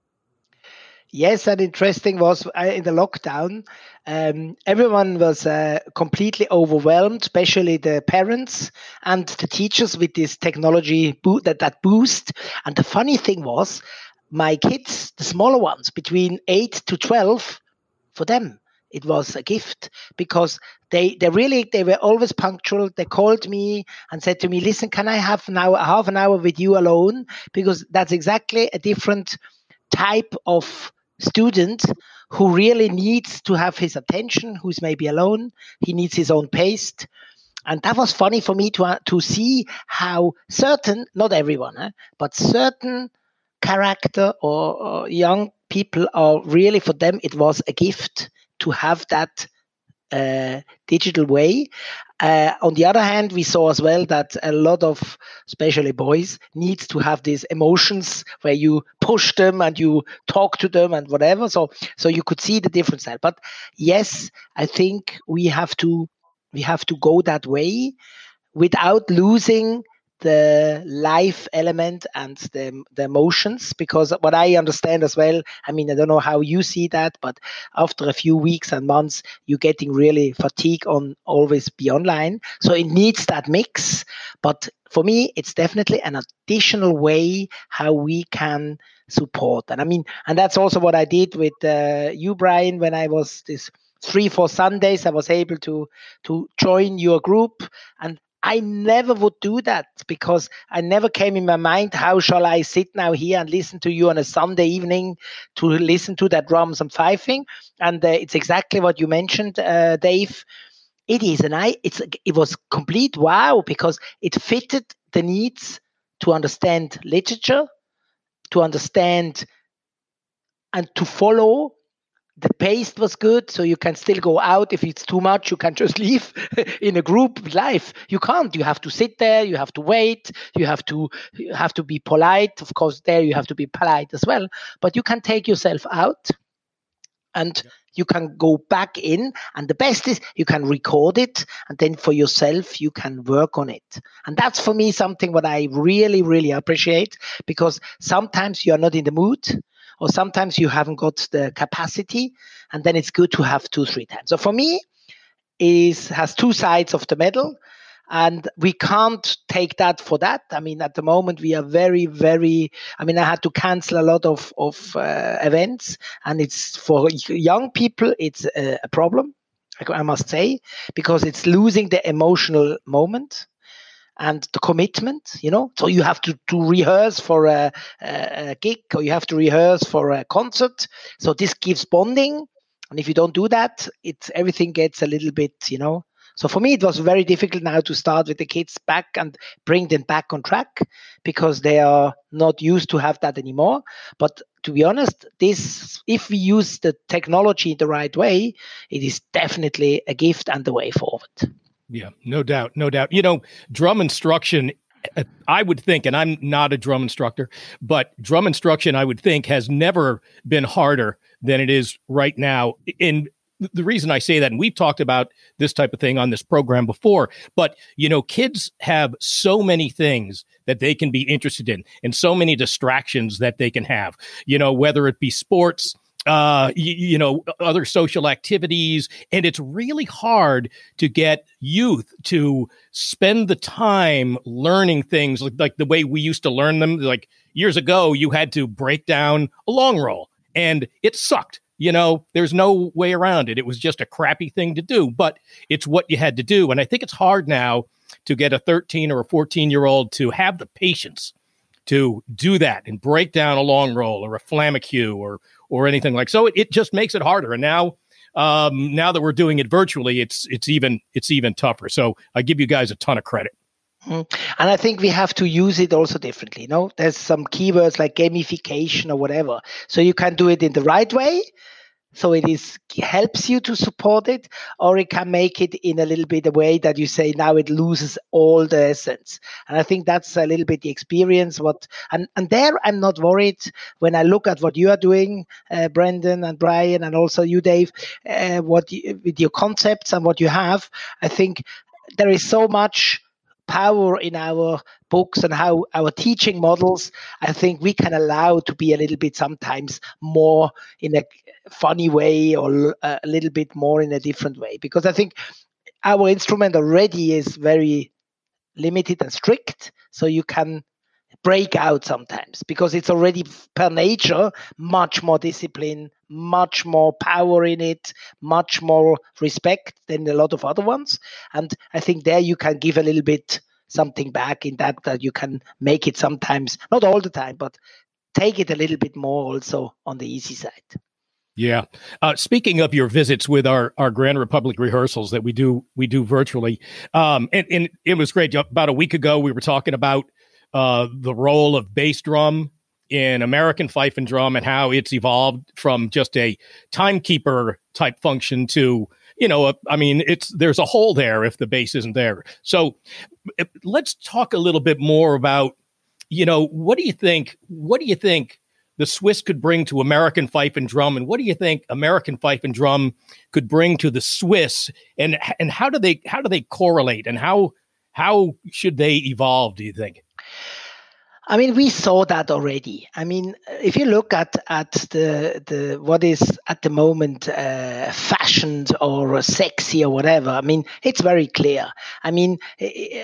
Yes, and interesting was uh, in the lockdown, um, everyone was uh, completely overwhelmed, especially the parents and the teachers with this technology bo- that that boost. And the funny thing was, my kids, the smaller ones, between eight to twelve, for them it was a gift because they they really they were always punctual. They called me and said to me, "Listen, can I have now half an hour with you alone?" Because that's exactly a different type of student who really needs to have his attention, who's maybe alone, he needs his own pace. And that was funny for me to, uh, to see how certain, not everyone, eh, but certain character or, or young people are really, for them, it was a gift to have that uh, digital way. Uh, on the other hand, we saw as well that a lot of, especially boys, needs to have these emotions where you push them and you talk to them and whatever. So, so you could see the difference there. But yes, I think we have to we have to go that way without losing the life element and the, the emotions because what i understand as well i mean i don't know how you see that but after a few weeks and months you're getting really fatigue on always be online. So it needs that mix. But for me it's definitely an additional way how we can support. And i mean and that's also what i did with uh, you brian when i was this three four sundays i was able to to join your group. And I never would do that because I never came in my mind, how shall I sit now here and listen to you on a Sunday evening to listen to that drums and fifing? And uh, it's exactly what you mentioned, uh, Dave. It is, and I, it's, it was complete wow because it fitted the needs to understand literature, to understand and to follow the pace was good so you can still go out. If it's too much you can just [laughs] leave in a group life. You can't. You have to sit there you have to wait you have to you have to be polite. Of course there you have to be polite as well. But you can take yourself out and you can go back in. And the best is you can record it and then for yourself you can work on it. And that's for me something what i really really appreciate because sometimes you are not in the mood or sometimes you haven't got the capacity and then it's good to have two three times. So for me is has two sides of the medal and we can't take that for that. I mean at the moment we are very very i mean i had to cancel a lot of of uh, events and it's for young people it's a, a problem i must say because it's losing the emotional moment and the commitment you know so you have to, to rehearse for a, a, a gig or you have to rehearse for a concert so this gives bonding and if you don't do that it's everything gets a little bit you know so for me, it was very difficult now to start with the kids back and bring them back on track because they are not used to have that anymore. But to be honest, this if we use the technology in the right way, it is definitely a gift and the way forward. Yeah, no doubt, no doubt. You know, drum instruction uh, I would think, and I'm not a drum instructor, but drum instruction, I would think, has never been harder than it is right now. In the reason I say that, and we've talked about this type of thing on this program before, but you know, kids have so many things that they can be interested in and so many distractions that they can have, you know, whether it be sports, uh, you, you, know, other social activities. And it's really hard to get youth to spend the time learning things like, like the way we used to learn them. Like years ago, you had to break down a long roll and it sucked you know, there's no way around it. It was just a crappy thing to do, but it's what you had to do. And I think it's hard now to get a 13 or a 14 year old to have the patience to do that and break down a long roll or a flamacue or or anything like so it, it just makes it harder and now um, now that we're doing it virtually it's it's even it's even tougher so i give you guys a ton of credit Mm. And I think we have to use it also differently. You know, there's some keywords like gamification or whatever. So you can do it in the right way. So it is helps you to support it, or it can make it in a little bit a way that you say now it loses all the essence. And I think that's a little bit the experience. What and and there I'm not worried when I look at what you are doing, uh, Brendan and Brian, and also you, Dave, uh, what you, with your concepts and what you have. I think there is so much power in our books and how our teaching models i think we can allow to be a little bit sometimes more in a funny way or a little bit more in a different way. Because i think our instrument already is very limited and strict so you can break out sometimes because it's already per nature much more discipline much more power in it much more respect than a lot of other ones and i think there you can give a little bit something back in that that you can make it sometimes not all the time but take it a little bit more also on the easy side yeah. Uh, speaking of your visits with our, our Grand Republic rehearsals that we do we do virtually, um, and, and it was great. About a week ago, we were talking about uh, the role of bass drum in American fife and drum and how it's evolved from just a timekeeper type function to you know, I mean, it's there's a hole there if the bass isn't there. So eh, let's talk a little bit more about, you know, what do you think? What do you think the Swiss could bring to American fife and drum, and what do you think American fife and drum could bring to the Swiss? And and how do they how do they correlate? And how how should they evolve? Do you think? I mean, we saw that already. I mean, if you look at at the the what is at the moment uh, fashioned or sexy or whatever, I mean, it's very clear. I mean,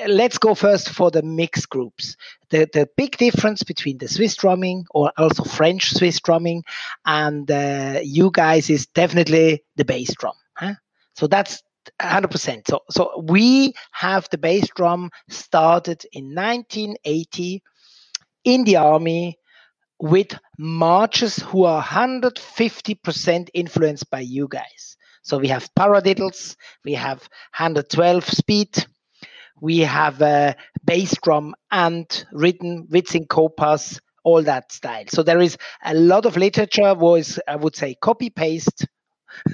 let's go first for the mixed groups. The the big difference between the Swiss drumming or also French Swiss drumming and uh, you guys is definitely the bass drum. Huh? So that's 100%. So so we have the bass drum started in 1980 in the army with marches who are 150% influenced by you guys. So we have paradiddles, we have 112 speed, we have a bass drum and written with syncopas, all that style. So there is a lot of literature was I would say copy paste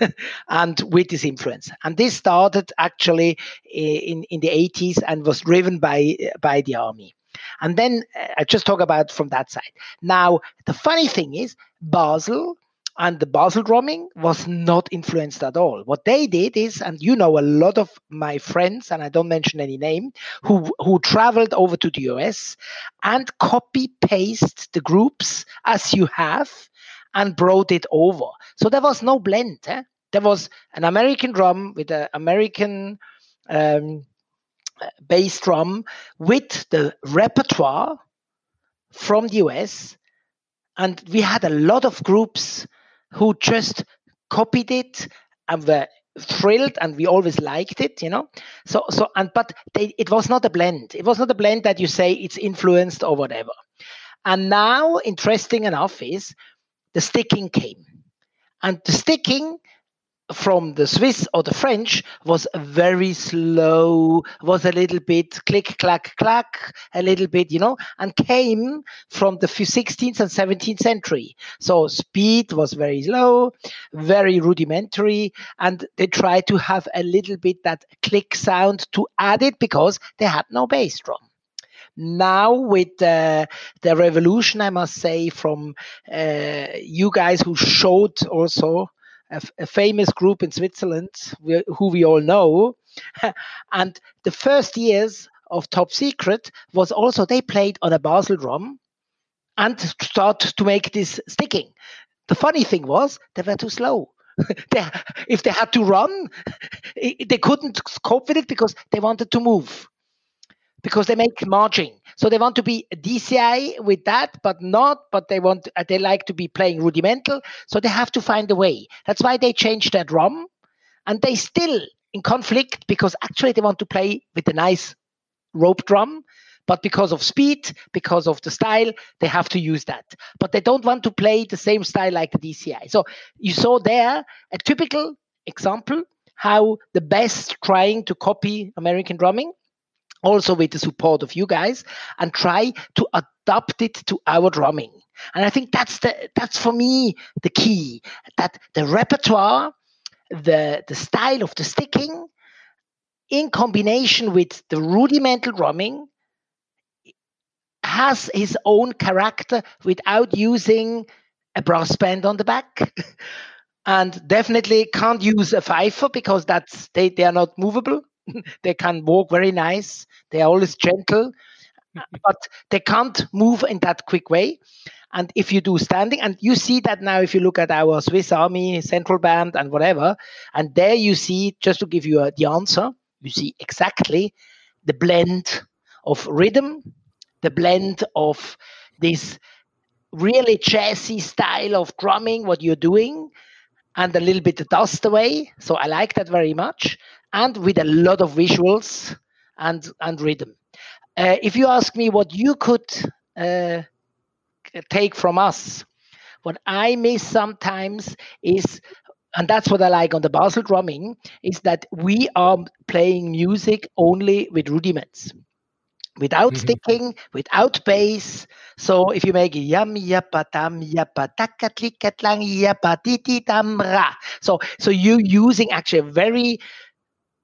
[laughs] and with this influence. And this started actually eh, in, in the 80s and was driven by by the army. And then uh, I just talk about from that side. Now, the funny thing is, Basel and the Basel drumming was not influenced at all. What they did is, and you know, a lot of my friends, and I don't mention any name, who who traveled over to the US and copy paste the groups as you have and brought it over. So there was no blend. Eh? there was an American drum with an American um, bass drum with the repertoire from the US. And we had a lot of groups who just copied it and were thrilled and we always liked it you know? So so and but they, it was not a blend. It was not a blend that you say it's influenced or whatever. And now interesting enough is the sticking came. And the sticking from the Swiss or the French was very slow, was a little bit click, clack, clack, a little bit, you know, and came from the 16th and 17th century. So speed was very low, very rudimentary, and they tried to have a little bit that click sound to add it because they had no bass drum now with uh, the revolution i must say from uh, you guys who showed also a, famous group in Switzerland we, who we all know. [laughs] and the first years of Top Secret was also they played on a Basel drum and start to make this sticking. The funny thing was they were too slow. [laughs] they, if they had to run, [laughs] they couldn't cope with it because they wanted to move because they make margin. So they want to be DCI with that, but not. But they want uh, they like to be playing rudimental. So they have to find a way. That's why they changed their drum, and they still in conflict because actually they want to play with a nice rope drum. But because of speed, because of the style, they have to use that. But they don't want to play the same style like the DCI. So you saw there a typical example how the best trying to copy American drumming also with the support of you guys and try to adapt it to our drumming. And i think that's the that's for me the key that the repertoire the the style of the sticking in combination with the rudimental drumming has his own character without using a brass band on the back. [laughs] And definitely can't use a fifer because that's they, they are not movable [laughs] they can walk very nice. They are always gentle, but they can't move in that quick way. And if you do standing, and you see that now if you look at our Swiss Army Central Band and whatever, and there you see, just to give you uh, the answer, you see exactly the blend of rhythm, the blend of this really jazzy style of drumming, what you're doing, and a little bit the dust away. So I like that very much and with a lot of visuals and and rhythm. Uh, if you ask me what you could uh, take from us, what I miss sometimes is, and that's what I like on the Basel drumming, is that we are playing music only with rudiments without mm-hmm. sticking, without bass. So if you make yam yappa tam yappa takatlikatlang yappa titi tam ra. So so you using actually a very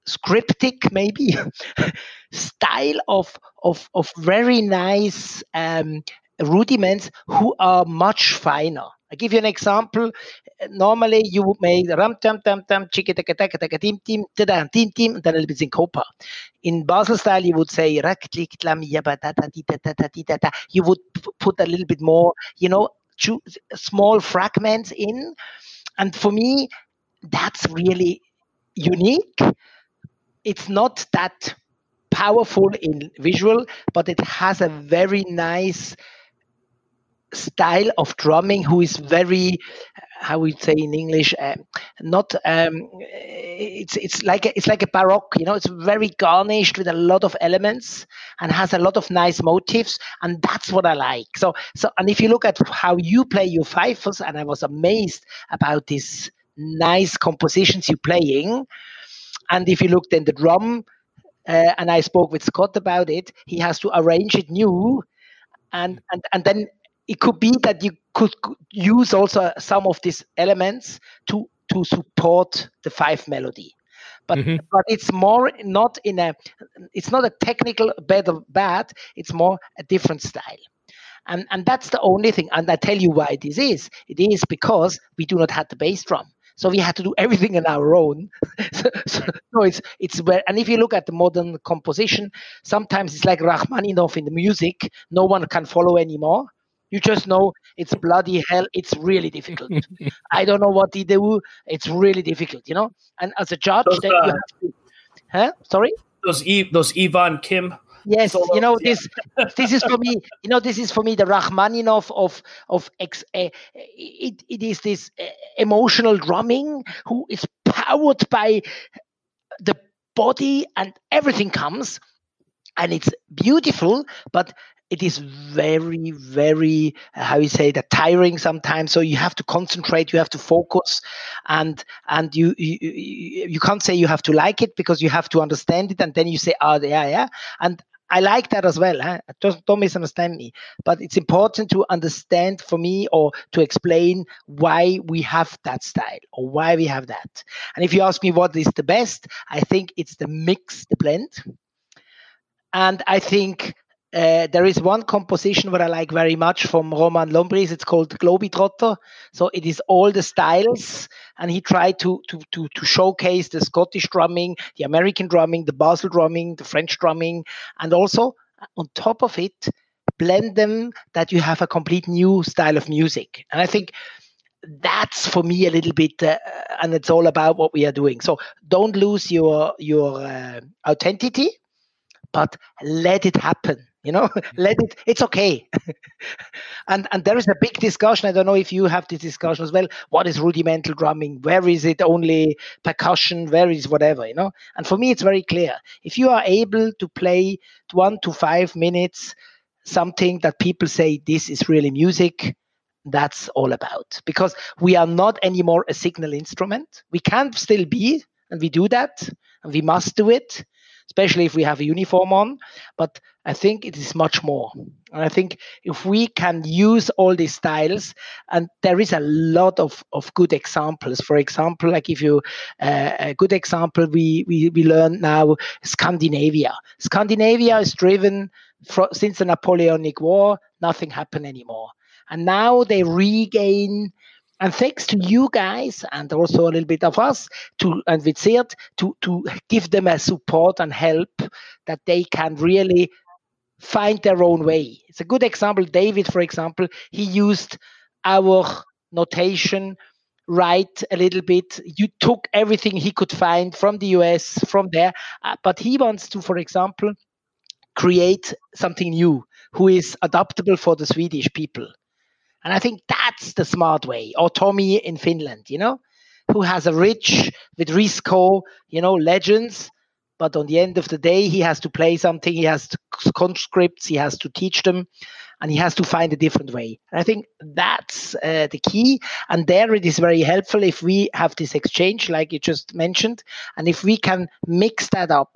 scriptic maybe [laughs] style of of of very nice um, rudiments who are much finer. I give you an example. Normally, you would make ram tam tam tam chicka taka taka tim tim tada tim tim and then a little bit syncopa. In Basel style, you would say rak yaba da da di da da da da da. You would put a little bit more, you know, small fragments in, and for me, that's really unique it's not that powerful in visual, but it has a very nice style of drumming who is very how we say in english um, not um, it's it's like a, it's like a baroque you know it's very garnished with a lot of elements and has a lot of nice motifs and that's what i like. So so and if you look at how you play your fifers and i was amazed about these nice compositions you're playing and if you look then the drum, uh, and I spoke with Scott about it, he has to arrange it new, and and and then it could be that you could use also some of these elements to to support the five melody. But mm-hmm. but it's more not in a it's not a technical bad or bad it's more a different style. And and that's the only thing. And i tell you why this is. It is because we do not have the bass drum so we had to do [laughs] everything on our own. [laughs] so, so, it's it's where and if you look at the modern composition, sometimes it's like Rachmaninoff in the music. No one can follow anymore You just know it's bloody hell. It's really difficult. [laughs] I don't know what they do. It's really difficult, you know. And as a judge, Those, then you uh, have to. Huh? Sorry. Those e- those Ivan Kim. Yes, So, you know yeah. this. This is for me. You know, this is for me the Rachmaninoff of of ex. Uh, it it is this uh, emotional drumming who is powered by the body and everything comes, and it's beautiful, but it is very very how you say that tiring sometimes so you have to concentrate you have to focus and and you you, you you can't say you have to like it because you have to understand it and then you say oh yeah yeah and I like that as well. Huh? Just don't misunderstand me. But it's important to understand for me or to explain why we have that style or why we have that. And if you ask me what is the best, I think it's the mix, the blend. And I think uh, there is one composition that I like very much from Roman Lombris. It's called Globetrotter. So it is all the styles, and he tried to to to to showcase the Scottish drumming, the American drumming, the Basel drumming, the French drumming, and also uh, on top of it, blend them that you have a complete new style of music. And I think that's for me a little bit, uh, and it's all about what we are doing. So don't lose your your uh, authenticity but let it happen you know [laughs] let it it's okay. [laughs] And and there is a big discussion i don't know if you have this discussion as well what is rudimental drumming? Where is it only percussion? Where is whatever you know? And for me it's very clear. If you are able to play one to five minutes something that people say this is really music that's all about. Because we are not anymore a signal instrument. We can't still be and we do that and we must do it especially if we have a uniform on. But I think it is much more. And I think if we can use all these styles, and there is a lot of, of good examples. For example, I give you uh, a good example. We, we, we learn now Scandinavia. Scandinavia is driven fro- since the Napoleonic War, nothing happened anymore. And now they regain and thanks to you guys and also a little bit of us to and with Seat to to give them a support and help that they can really find their own way. It's a good example. David, for example, he used our notation right a little bit. You took everything he could find from the US, from there, uh, but he wants to, for example, create something new who is adaptable for the Swedish people. And I think that's the smart way. Or Tommy in Finland, you know, who has a rich with Risco, you know, legends. But on the end of the day, he has to play something. He has conscripts. He has to teach them, and he has to find a different way. And I think that's uh, the key. And there, it is very helpful if we have this exchange, like you just mentioned, and if we can mix that up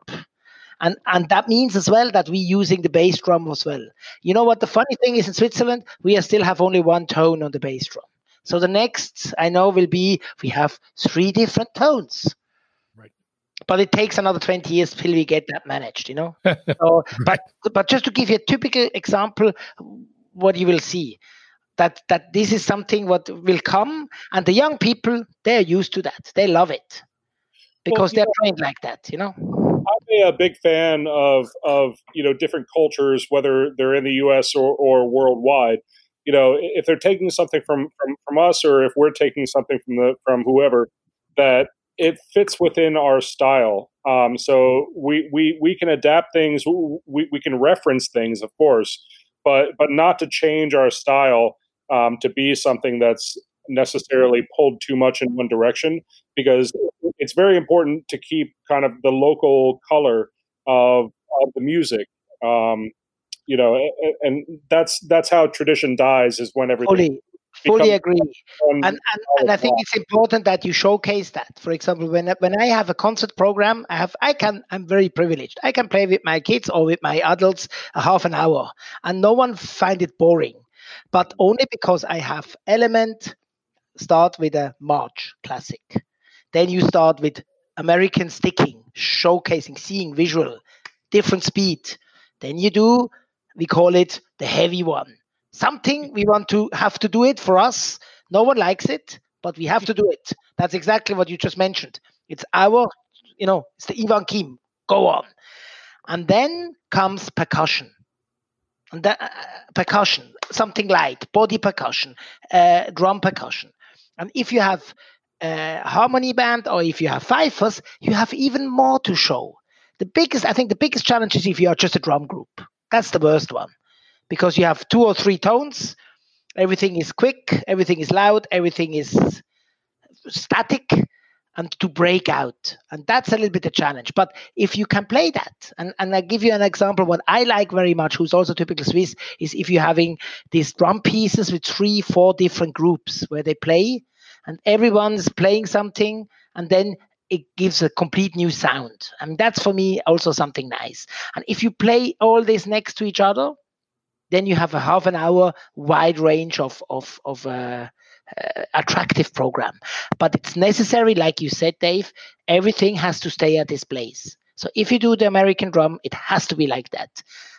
and and that means as well that we're using the bass drum as well. You know what the funny thing is in Switzerland, we are still have only one tone on the bass drum. So the next I know will be we have three different tones. Right. But it takes another 20 years till we get that managed, you know. [laughs] so, but but just to give you a typical example, what you will see that that this is something what will come, and the young people they're used to that. They love it because you they're trained like that, you know. I'm a big fan of of you know different cultures, whether they're in the U.S. or, or worldwide. You know, if they're taking something from, from from us, or if we're taking something from the from whoever, that it fits within our style. Um, so we, we we can adapt things. We we can reference things, of course, but but not to change our style um, to be something that's necessarily pulled too much in one direction because it's very important to keep kind of the local color of, of the music um, you know and, that's that's how tradition dies is when everything fully fully agree. and, and, and i think it's important that you showcase that. For example when when i have a concert program i have i can i'm very privileged. I can play with my kids or with my adults a half an hour and no one find it boring. But only because i have element start with a march classic then you start with american sticking showcasing seeing visual different speed. Then you do we call it the heavy one. Something we want to have to do it for us. No one likes it but we have to do it. That's exactly what you just mentioned. It's our you know it's the ivan kim. Go on. And then comes percussion. And that, uh, percussion, something light, body percussion, uh, drum percussion. And if you have a harmony band or if you have fifers, you have even more to show. The biggest, I think, the biggest challenge is if you are just a drum group. That's the worst one, because you have two or three tones. Everything is quick, everything is loud, everything is static and to break out. And that's a little bit a challenge. But if you can play that, and, and I give you an example, what I like very much, who's also typical Swiss, is if you're having these drum pieces with three, four different groups where they play and everyone's playing something, and then it gives a complete new sound. and that's for me also something nice. And if you play all this next to each other, then you have a half an hour wide range of of of uh, uh, attractive program. But it's necessary, like you said, Dave. Everything has to stay at this place. So if you do the American drum, it has to be like that,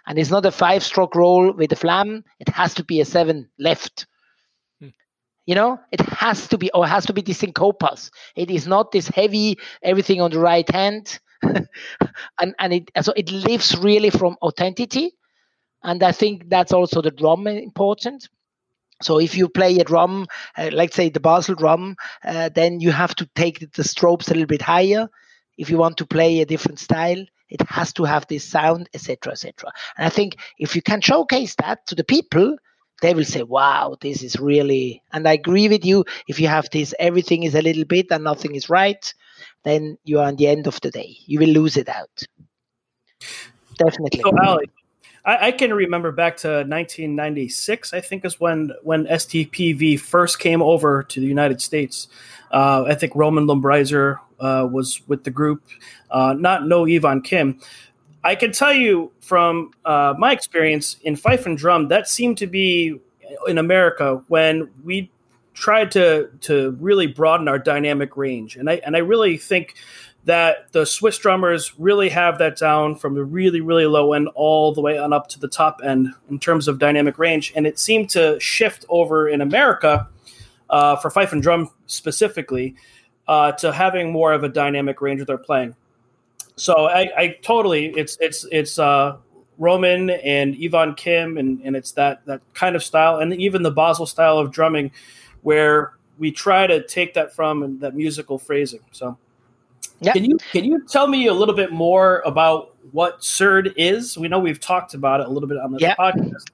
and it's not a five-stroke roll with a flam. It has to be a seven left. You know, it has to be, or has to be the syncopas. It is not this heavy everything on the right hand, [laughs] and and it so it lives really from authenticity, and I think that's also the drum important so if you play a drum, uh, like say the Basel drum, uh, then you have to take the strobes a little bit higher. If you want to play a different style, it has to have this sound, etc., etc. And I think if you can showcase that to the people, they will say, "Wow, this is really." And I agree with you. If you have this, everything is a little bit and nothing is right, then you are on the end of the day. You will lose it out. Definitely. So, Ollie, I, I, can remember back to 1996. I think is when when STPV first came over to the United States. Uh, I think Roman Lombriser uh, was with the group, uh, not no Ivan Kim. I can tell you from uh, my experience in fife and drum that seemed to be in America when we tried to to really broaden our dynamic range, and I and I really think that the Swiss drummers really have that down from the really, really low end all the way on up to the top end in terms of dynamic range. And it seemed to shift over in America uh, for fife and drum specifically uh, to having more of a dynamic range with their playing. So I, I totally, it's it's it's uh, Roman and Yvonne Kim, and, and it's that that kind of style, and even the Basel style of drumming, where we try to take that from and that musical phrasing. So. Yeah. Can you can you tell me a little bit more about what SIRD is? We know we've talked about it a little bit on the yeah. podcast.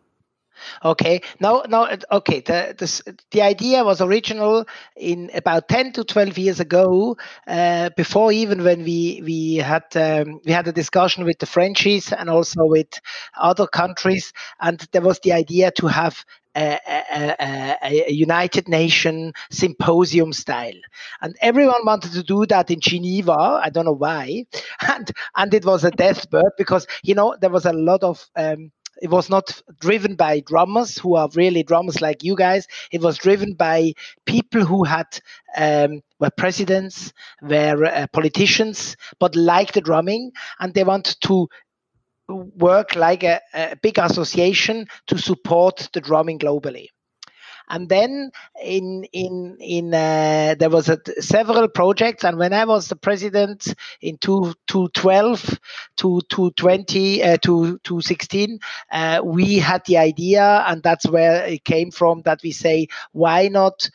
Okay. No, no. Okay. The, the the idea was original in about ten to twelve years ago. Uh, before even when we we had um, we had a discussion with the Frenchies and also with other countries, and there was the idea to have a, a, a, United Nation symposium style. And everyone wanted to do that in Geneva. I don't know why. [laughs] And, and it was a deathbird because, you know, there was a lot of. Um, it was not driven by drummers who are really drummers like you guys. It was driven by people who had um, were presidents, were uh, politicians, but liked the drumming, and they want to work like a, a big association to support the drumming globally and then in in in uh, there was a, several projects. And when i was the president in 2012 to 2020 uh, to 2016 uh, we had the idea and that's where it came from that we say why not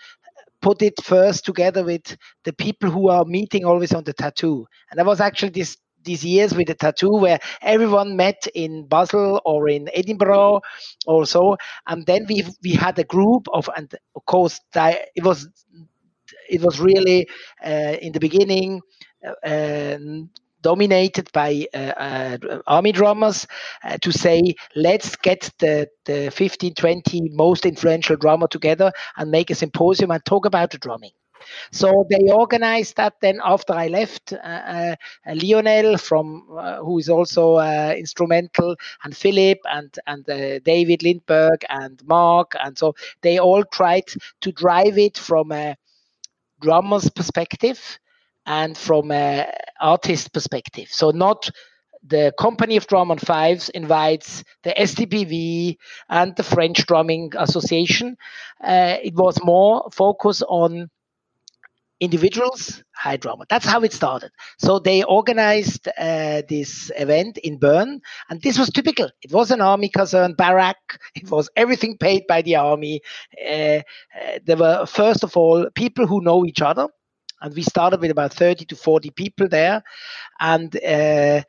put it first together with the people who are meeting always on the tattoo? And there was actually this these years with the tattoo where everyone met in Basel or in Edinburgh or so. And then we we had a group of, and of course, it was it was really uh, in the beginning. Uh, dominated by uh, uh, army drummers uh, to say let's get the, the 15 20 most influential drummer together and make a symposium and talk about the drumming so they organized that. Then after I left, uh, uh, Lionel from uh, who is also uh, instrumental, and Philip and and David Lindberg and Mark, and so they all tried to drive it from a drummer's perspective and from a artist perspective. So not the company of drum and fives invites the STPV and the French Drumming Association. Uh, it was more focus on individuals, high drama. That's how it started. So they organized uh, this event in Bern, and this was typical. It was an army concern barrack. [laughs] It was everything paid by the army. Uh, uh, there were first of all people who know each other, and we started with about 30 to 40 people there, and uh,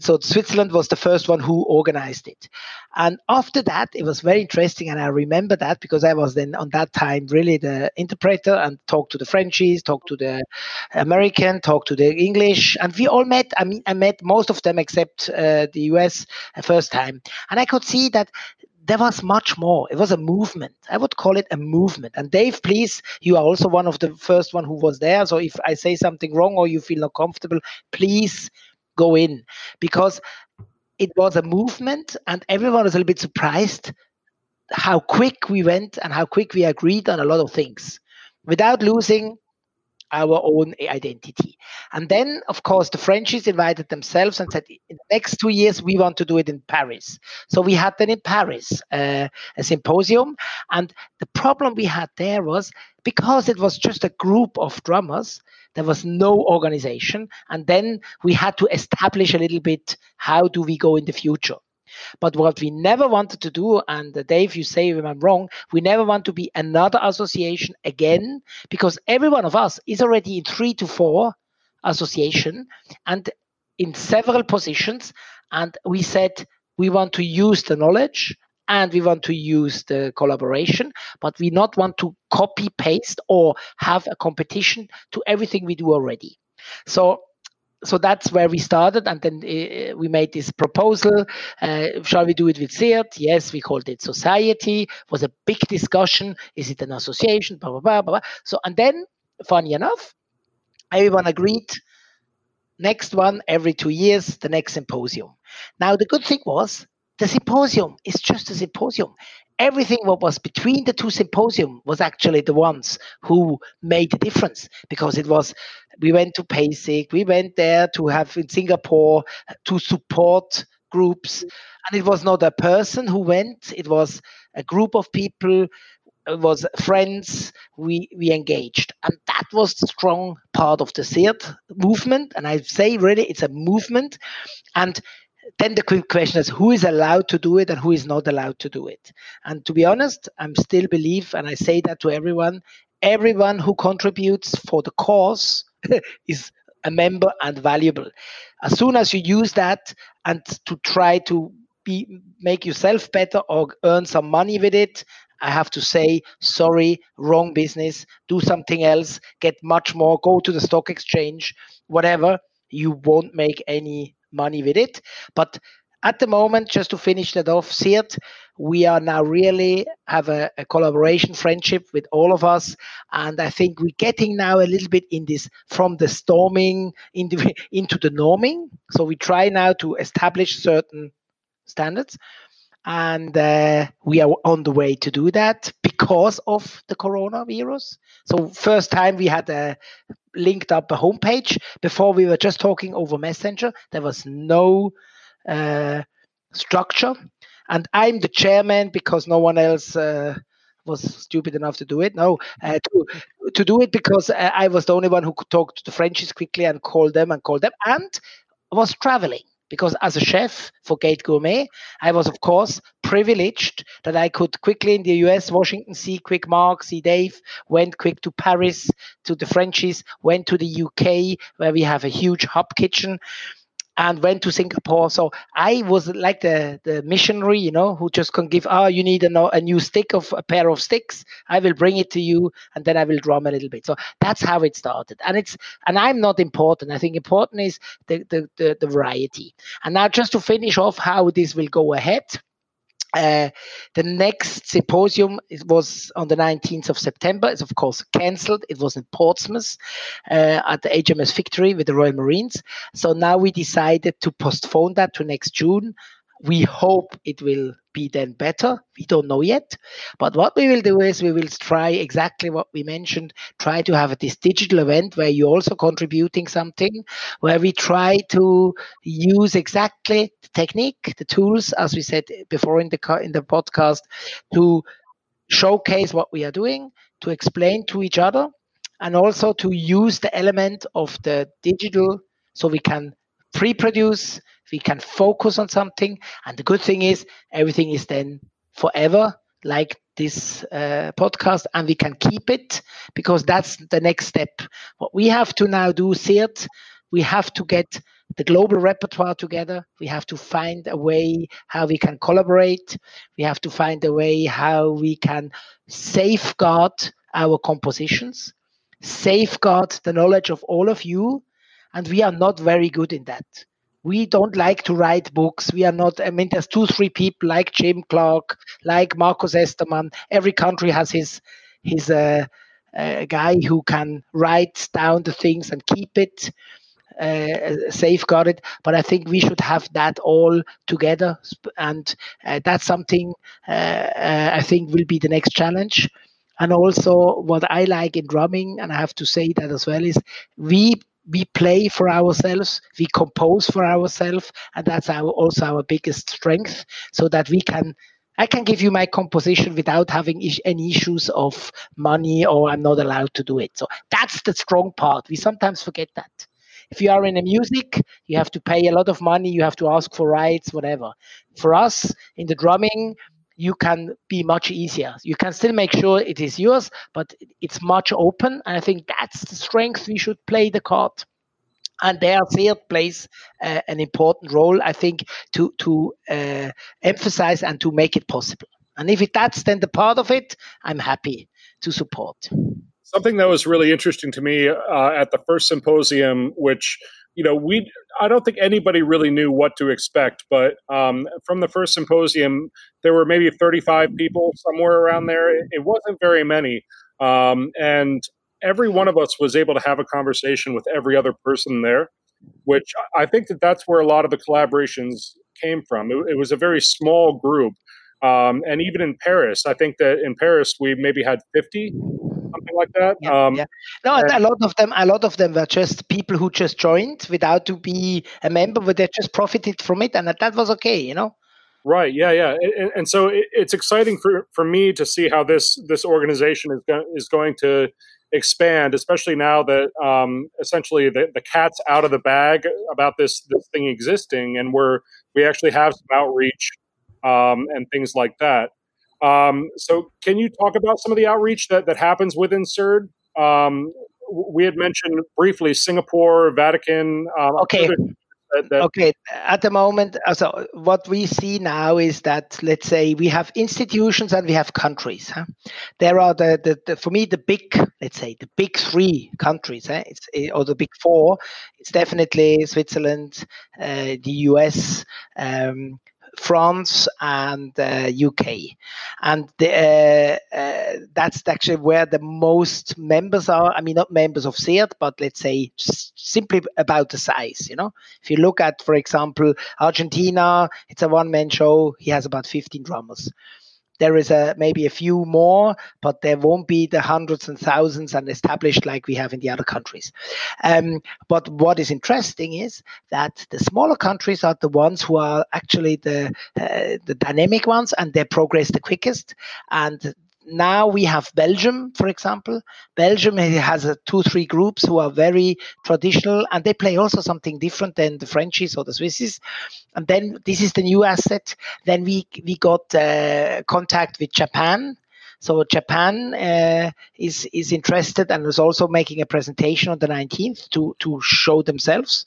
so Switzerland was the first one who organized it. And after that, it was very interesting. And I remember that because I was then on that time really the interpreter and talked to the Frenchies, talked to the American, talked to the English. And we all met. I mean, I met most of them except uh, the US uh, first time. And I could see that there was much more. It was a movement. I would call it a movement. And Dave, please, you are also one of the first one who was there. So if I say something wrong or you feel not comfortable, please go in because it was a movement and everyone was a little bit surprised how quick we went and how quick we agreed on a lot of things without losing our own identity. And then, of course, the Frenchies invited themselves and said, in the next two years, we want to do it in Paris. So we had then in Paris uh, a symposium. And the problem we had there was because it was just a group of drummers, there was no organization. And then we had to establish a little bit how do we go in the future. But what we never wanted to do, and Dave, you say if I'm wrong, we never want to be another association again, because every one of us is already in three to four association and in several positions. And we said we want to use the knowledge and we want to use the collaboration, but we not want to copy paste or have a competition to everything we do already. So so that's where we started and then uh, we made this proposal. Uh, shall we do it with SIRD? yes we called it society. It was a big discussion. Is it an association? Blah, blah blah blah. So and then funny enough everyone agreed next one every two years the next symposium. Now the good thing was the symposium is just a symposium everything what was between the two symposium was actually the ones who made the difference because it was we went to PASIC, we went there to have in Singapore to support groups, and it was not a person who went; it was a group of people. It was friends we we engaged, and that was the strong part of the SIRD movement. And I say really, it's a movement, and then the quick question is who is allowed to do it and who is not allowed to do it and to be honest i'm still believe and i say that to everyone everyone who contributes for the cause [laughs] is a member and valuable as soon as you use that and to try to be make yourself better or earn some money with it I have to say, sorry, wrong business, do something else, get much more, go to the stock exchange, whatever. You won't make any money with it. But at the moment, just to finish that off, SIRD, we are now really have a, a, collaboration friendship with all of us. And I think we're getting now a little bit in this from the storming into, [laughs] into the norming. So we try now to establish certain standards. And uh, we are on the way to do that because of the coronavirus. So first time we had a linked up a homepage. Before we were just talking over Messenger. There was no uh, structure, and I'm the chairman because no one else. Uh, was stupid enough to do it. No, uh, to to do it because uh, I was the only one who could talk to the Frenchies quickly and call them and call them, and was traveling because as a chef for Gate Gourmet, I was, of course, privileged that I could quickly in the US, Washington, see quick Mark, see Dave, went quick to Paris, to the Frenchies, went to the UK, where we have a huge hub kitchen and went to Singapore. So I was like the, the missionary, you know, who just can give, oh, you need a, a new stick of a pair of sticks. I will bring it to you and then I will drum a little bit. So that's how it started. And it's, and I'm not important. I think important is the, the, the, the variety. And now just to finish off how this will go ahead. Uh, the next symposium was on the 19th of September. It's of course cancelled. It was in Portsmouth uh, at the HMS Victory with the Royal Marines. So now we decided to postpone that to next June we hope it will be then better. We don't know yet. But what we will do is we will try exactly what we mentioned, try to have this digital event where you're also contributing something, where we try to use exactly the technique, the tools, as we said before in the in the podcast, to showcase what we are doing, to explain to each other and also to use the element of the digital so we can pre-produce we can focus on something and the good thing is everything is then forever like this uh, podcast and we can keep it because that's the next step what we have to now do SIRD we have to get the global repertoire together. We have to find a way how we can collaborate. We have to find a way how we can safeguard our compositions, safeguard the knowledge of all of you. And we are not very good in that. We don't like to write books. We are not, I mean, there's two, three people like Jim Clark, like Marcus Esterman. Every country has his, his, uh, uh, guy who can write down the things and keep it uh, safeguarded. But I think we should have that all together, and uh, that's something uh, uh, I think will be the next challenge. And also, what I like in drumming, and I have to say that as well, is we we play for ourselves, we compose for ourselves, and that's our also our biggest strength. So that we can I can give you my composition without having any issues of money or I'm not allowed to do it. So that's the strong part. We sometimes forget that. If you are in a music, you have to pay a lot of money, you have to ask for rights, whatever. For us in the drumming, you can be much easier. You can still make sure it is yours, but it's much open. And I think that's the strength we should play the card. And there, SIRD plays uh, an important role, I think, to to uh, emphasize and to make it possible. And if it, that's then the part of it, I'm happy to support something that was really interesting to me uh, at the first symposium, which you know we I don't think anybody really knew what to expect, but um, from the first symposium, there were maybe 35 people somewhere around there. It, wasn't very many, um, and every one of us was able to have a conversation with every other person there, which I think that that's where a lot of the collaborations came from. It, it was a very small group. Um, and even in Paris, I think that in Paris we maybe had 50 something like that. Yeah, um, yeah. No, and, a lot of them, a lot of them were just people who just joined without to be a member, but they just profited from it, and that was okay, you know. Right. Yeah. Yeah. And, and so it, it's exciting for, for me to see how this this organization is go, is going to expand, especially now that um, essentially the, the cat's out of the bag about this this thing existing, and we're we actually have some outreach um, and things like that. Um, so, can you talk about some of the outreach that, that happens within SIRD? Um, we had mentioned briefly Singapore, Vatican. Um, okay. That, that okay. At the moment, uh, so what we see now is that let's say we have institutions and we have countries. Huh? There are the, the, the, for me the big let's say the big three countries. Huh? It's eh, or the big four. It's definitely Switzerland, uh, the U.S. Um, France and uh, UK, and the, uh, uh, that's actually where the most members are. I mean, not members of SIRD, but let's say simply about the size. You know, if you look at, for example, Argentina, it's a one-man show. He has about 15 drummers there is a maybe a few more, but there won't be the hundreds and thousands and established like we have in the other countries. Um, but what is interesting is that the smaller countries are the ones who are actually the uh, the dynamic ones and they progress the quickest. And now we have Belgium, for example. Belgium has a two, three groups who are very traditional and they play also something different than the Frenchies or the Swisses. And then this is the new asset. Then we we got uh, contact with Japan so Japan uh, is is interested and is also making a presentation on the 19th to to show themselves.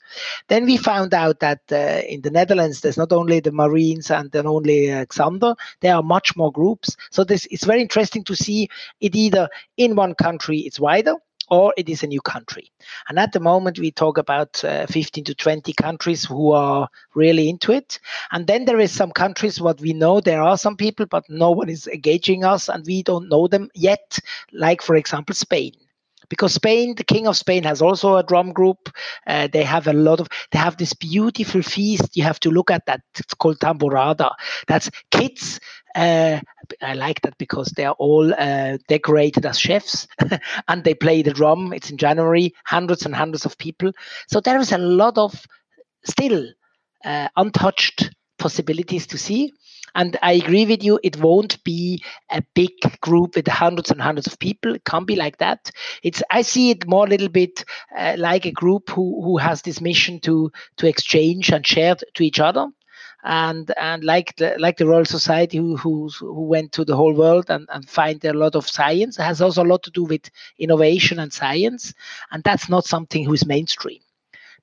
Then we found out that uh, in the Netherlands there's not only the Marines and then only Alexander, there are much more groups. So this it's very interesting to see it either in one country it's wider or it is a new country. And at the moment, we talk about uh, 15 to 20 countries who are really into it. And then there is some countries what we know there are some people, but no one is engaging us, and we don't know them yet. Like for example, Spain because Spain, the king of Spain, has also a drum group. Uh, they have a lot of, they have this beautiful feast. You have to look at that. It's called Tamborrada. That's kids. Uh, I like that because they are all uh, decorated as chefs [laughs] and they play the drum. It's in January, hundreds and hundreds of people. So there is a lot of still uh, untouched possibilities to see. And I agree with you, it won't be a big group with hundreds and hundreds of people. It can't be like that. It's I see it more a little bit uh, like a group who, who has this mission to to exchange and share to each other and and like the like the Royal Society who who, who went to the whole world and, and find a lot of science. It has also a lot to do with innovation and science and that's not something who's mainstream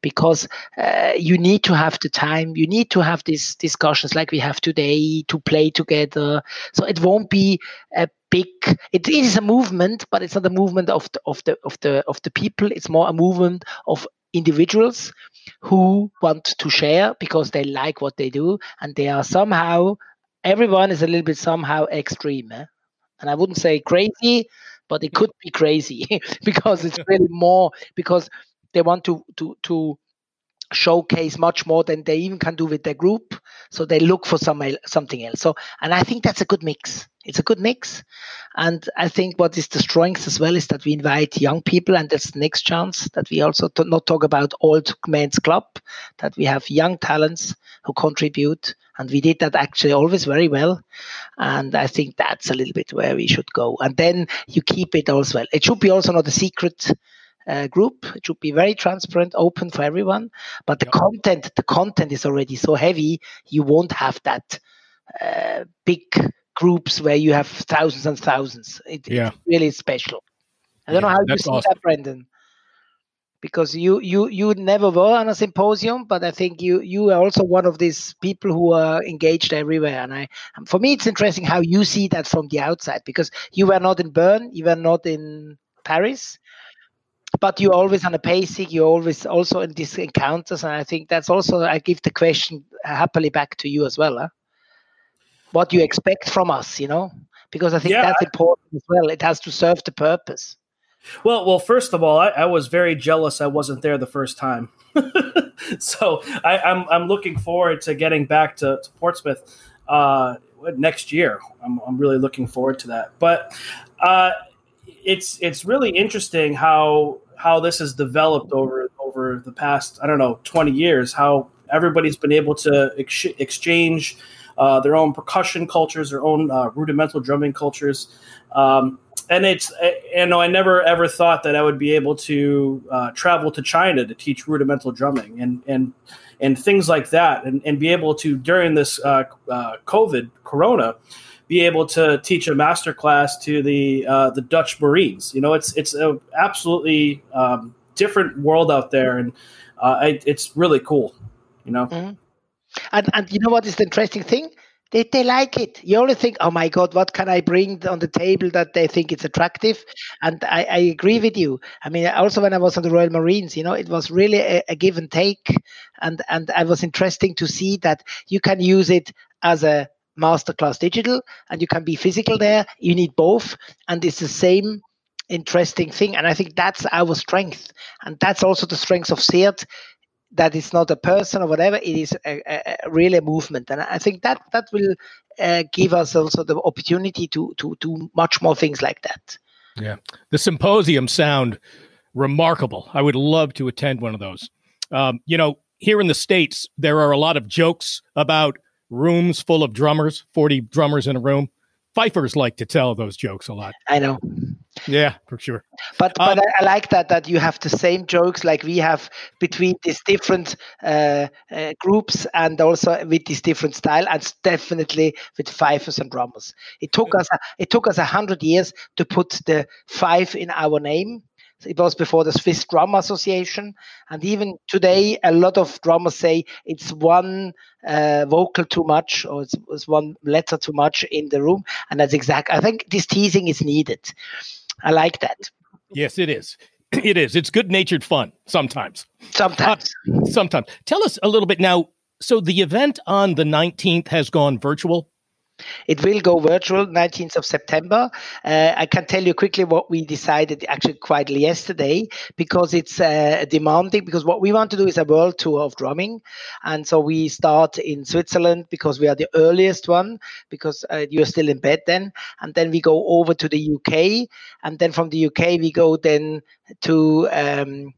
because uh, you need to have the time you need to have these discussions like we have today to play together. So it won't be a big it is a movement but it's not a movement of the of the of the of the people. It's more a movement of individuals who want to share because they like what they do and they are somehow everyone is a little bit somehow extreme eh? and i wouldn't say crazy but it could be crazy [laughs] because it's really more because they want to to to showcase much more than they even can do with their group. So they look for some something else. So and i think that's a good mix. It's a good mix. And i think what is the strength as well is that we invite young people and that's the next chance that we also not talk about old men's club that we have young talents who contribute. And we did that actually always very well. And i think that's a little bit where we should go. And then you keep it also well. It should be also not a secret uh, group. It should be very transparent, open for everyone. But the content, the content is already so heavy, you won't have that uh, big groups where you have thousands and thousands. It, yeah. It's really special. I don't yeah, know how you see awesome. that, Brendan. Because you you you never were on a symposium, but I think you you are also one of these people who are engaged everywhere. And I, for me, it's interesting how you see that from the outside. Because you were not in Bern, you were not in Paris, but you're always on a PASIC you're always also in these encounters and i think that's also i give the question happily back to you as well huh? what you expect from us you know? Because i think yeah, that's important as well. It has to serve the purpose. Well well first of all i, I was very jealous i wasn't there the first time. [laughs] So I, am I'm, I'm looking forward to getting back to, to portsmouth uh, next year. I'm, I'm really looking forward to that. But uh, it's it's really interesting how how this has developed over over the past I don't know twenty years. How everybody's been able to ex- exchange uh, their own percussion cultures, their own uh, rudimental drumming cultures. Um, and it's know I never ever thought that I would be able to uh, travel to China to teach rudimental drumming and and and things like that, and, and be able to during this uh, uh, COVID Corona be able to teach a master class to the uh, the Dutch Marines. You know, it's it's a absolutely um, different world out there, and uh, it, it's really cool. You know, mm-hmm. and and you know what is the interesting thing? They, they like it. You only think, oh my God, what can I bring on the table that they think it's attractive? And I, I agree with you. I mean, also when I was on the Royal Marines, you know, it was really a, a give and take. And, and I was interesting to see that you can use it as a masterclass digital and you can be physical there. You need both and it's the same interesting thing. And i think that's our strength. And that's also the strength of SIRD that it's not a person or whatever it is a, a, a really a movement. And i think that that will uh, give us also the opportunity to to do much more things like that. Yeah. The symposium sound remarkable. I would love to attend one of those. Um, you know here in the states there are a lot of jokes about rooms full of drummers, 40 drummers in a room. Fifers like to tell those jokes a lot. I know. Yeah, for sure. But but um, I, like that that you have the same jokes like we have between these different uh, uh, groups and also with this different style, and definitely with fifers and drummers. It took us it took us a hundred years to put the five in our name, it was before the Swiss Drum Association, and even today, a lot of drummers say it's one uh, vocal too much or it's, it's, one letter too much in the room, and that's exact. I think this teasing is needed. I like that. Yes, it is. [clears throat] It is. It's good natured fun sometimes. Sometimes. Uh, sometimes. Tell us a little bit now. So the event on the 19th has gone virtual. It will go virtual 19th of September. Uh, I can tell you quickly what we decided actually quite yesterday because it's uh, demanding. Because what we want to do is a world tour of drumming, and so we start in Switzerland because we are the earliest one because uh, you're still in bed then, and then we go over to the UK, and then from the UK we go then to um,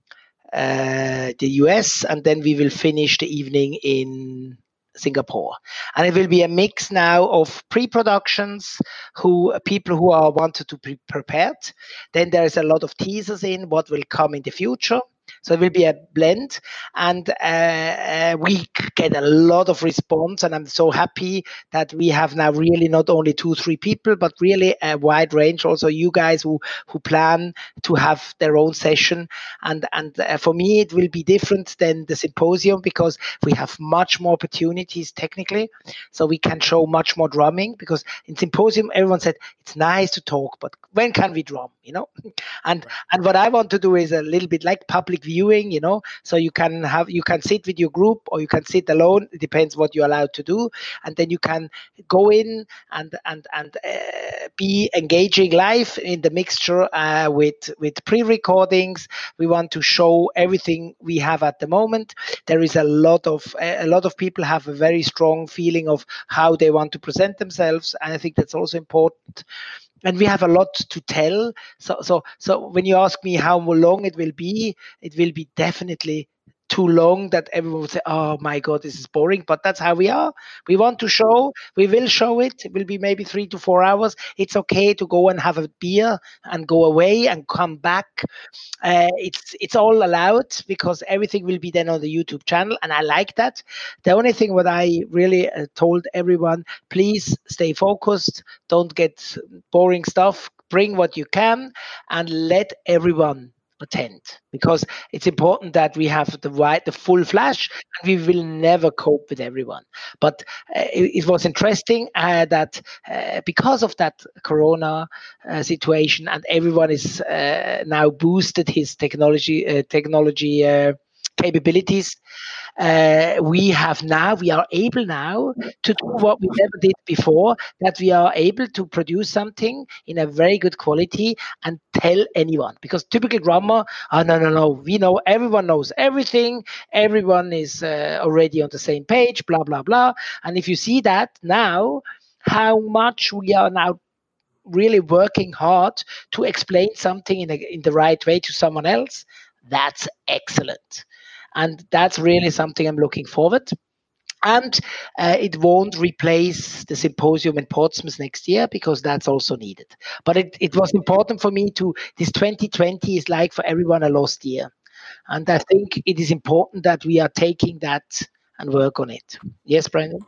uh, the US, and then we will finish the evening in Singapore. And it will be a mix now of pre-productions who people who are wanted to be prepared. Then there is a lot of teasers in what will come in the future. So it will be a blend, and uh, uh, we get a lot of response. And I'm so happy that we have now really not only two, three people, but really a wide range. Also, you guys who who plan to have their own session, and and uh, for me it will be different than the symposium because we have much more opportunities technically, so we can show much more drumming. Because in symposium everyone said it's nice to talk, but when can we drum? You know, [laughs] and and what I want to do is a little bit like public viewing you know? So you can have you can sit with your group or you can sit alone it depends what you're allowed to do and then you can go in and and and uh, be engaging live in the mixture uh, with with pre-recordings. We want to show everything we have at the moment. There is a lot of a lot of people have a very strong feeling of how they want to present themselves and i think that's also important and we have a lot to tell. So, so, so when you ask me how long it will be, it will be definitely too long that everyone would say, "Oh my God, this is boring." But that's how we are. We want to show. We will show it. It will be maybe three to four hours. It's okay to go and have a beer and go away and come back. Uh, it's it's all allowed because everything will be then on the YouTube channel, and I like that. The only thing what I really uh, told everyone: please stay focused. Don't get boring stuff. Bring what you can, and let everyone because it's important that we have the right the full flash and we will never cope with everyone. But uh, it, it, was interesting uh, that uh, because of that corona uh, situation and everyone is uh, now boosted his technology uh, technology capabilities uh, we have now we are able now to do what we never did before that we are able to produce something in a very good quality and tell anyone. Because typical drummer oh no no no we know everyone knows everything. Everyone is uh, already on the same page blah blah blah. And if you see that now how much we are now really working hard to explain something in, a, in the right way to someone else that's excellent and that's really something I'm looking forward. And uh, it won't replace the symposium in Portsmouth next year because that's also needed. But it, it was important for me to, this 2020 is like for everyone a lost year. And I think it is important that we are taking that and work on it. Yes, Brandon?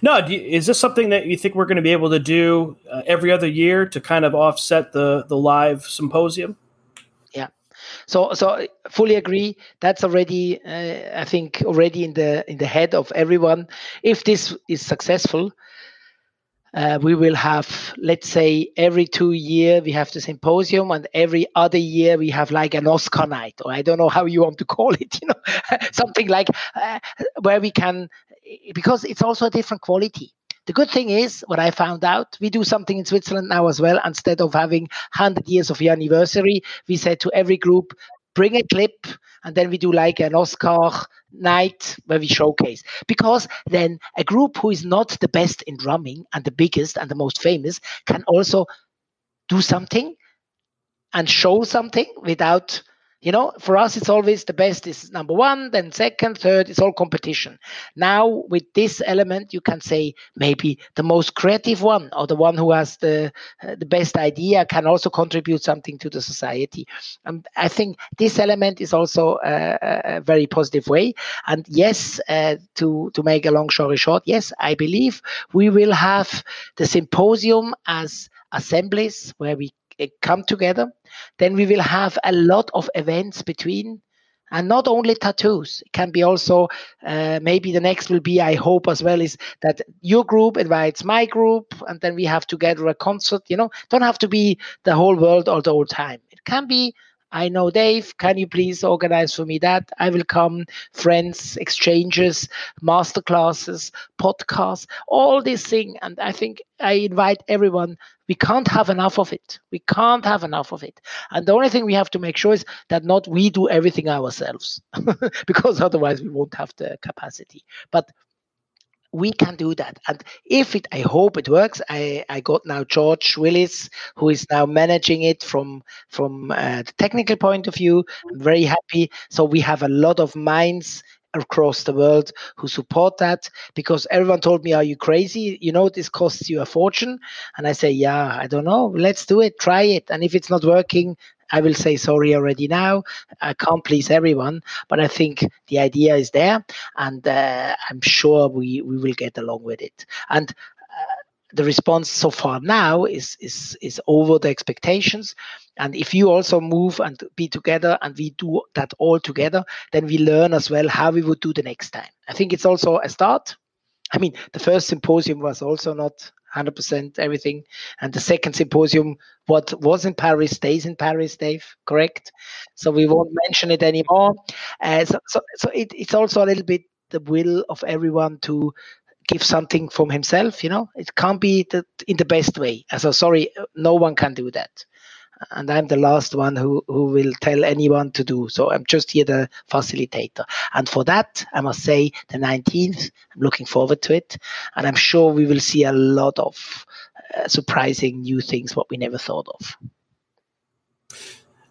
No, you, is this something that you think we're going to be able to do uh, every other year to kind of offset the the live symposium? So, so fully agree. That's already, uh, I think, already in the in the head of everyone. If this is successful, uh, we will have, let's say, every two year we have the symposium, and every other year we have like an Oscar night, or I don't know how you want to call it, [laughs] you know, something like uh, where we can, because it's also a different quality. The good thing is, what I found out, we do something in Switzerland now as well. Instead of having 100 years of anniversary, we said to every group, bring a clip, and then we do like an Oscar night where we showcase. Because then a group who is not the best in drumming and the biggest and the most famous can also do something and show something without you know, for us, it's always the best is number one, then second, third, it's all competition. Now, with this element, you can say maybe the most creative one or the one who has the, uh, the best idea can also contribute something to the society. And I think this element is also a, a very positive way. And yes, uh, to, to make a long story short, yes, I believe we will have the symposium as assemblies where we come together. Then we will have a lot of events between and not only tattoos it can be also uh, maybe the next will be i hope as well is that your group invites my group and then we have together a concert you know don't have to be the whole world all the whole time it can be I know Dave, can you please organize for me that? I will come, friends, exchanges, master classes, podcasts, all this thing. And I think I invite everyone. We can't have enough of it. We can't have enough of it. And the only thing we have to make sure is that not we do everything ourselves, [laughs] because otherwise we won't have the capacity. But we can do that. And if it, I hope it works. I, I got now George Willis, who is now managing it from from uh, the technical point of view. I'm very happy. So we have a lot of minds across the world who support that because everyone told me, Are you crazy? You know, this costs you a fortune. And I say, Yeah, I don't know. Let's do it. Try it. And if it's not working, I will say sorry already now. I can't please everyone, but I think the idea is there, and uh, I'm sure we, we will get along with it. And uh, the response so far now is is is over the expectations. And if you also move and be together and we do that all together, then we learn as well how we would do the next time. I think it's also a start. I mean, the first symposium was also not 100% everything. And the second symposium, what was in Paris stays in Paris, Dave, correct? So we won't mention it anymore. Uh, so so, so it, it's also a little bit the will of everyone to give something from himself, you know? It can't be the, in the best way. So sorry, no one can do that and I'm the last one who, who will tell anyone to do. So I'm just here the facilitator. And for that, I must say the 19th, I'm looking forward to it. And I'm sure we will see a lot of uh, surprising new things, what we never thought of.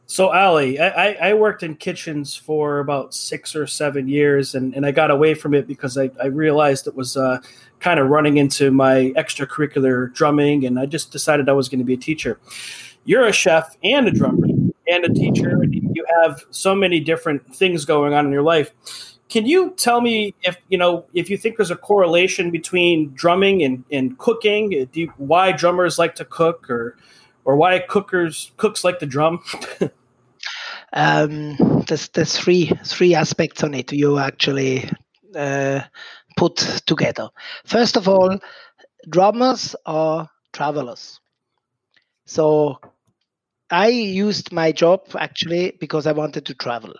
So, Ollie, I, I worked in kitchens for about six or seven years, and, and I got away from it because I, I realized it was uh, kind of running into my extracurricular drumming, and I just decided I was going to be a teacher you're a chef and a drummer and a teacher, and you have so many different things going on in your life. Can you tell me if you know if you think there's a correlation between drumming and, and cooking? You, why drummers like to cook, or or why cookers cooks like to drum? [laughs] um, there's there's three three aspects on it. You actually uh, put together. First of all, drummers are travelers. So I used my job actually because I wanted to travel.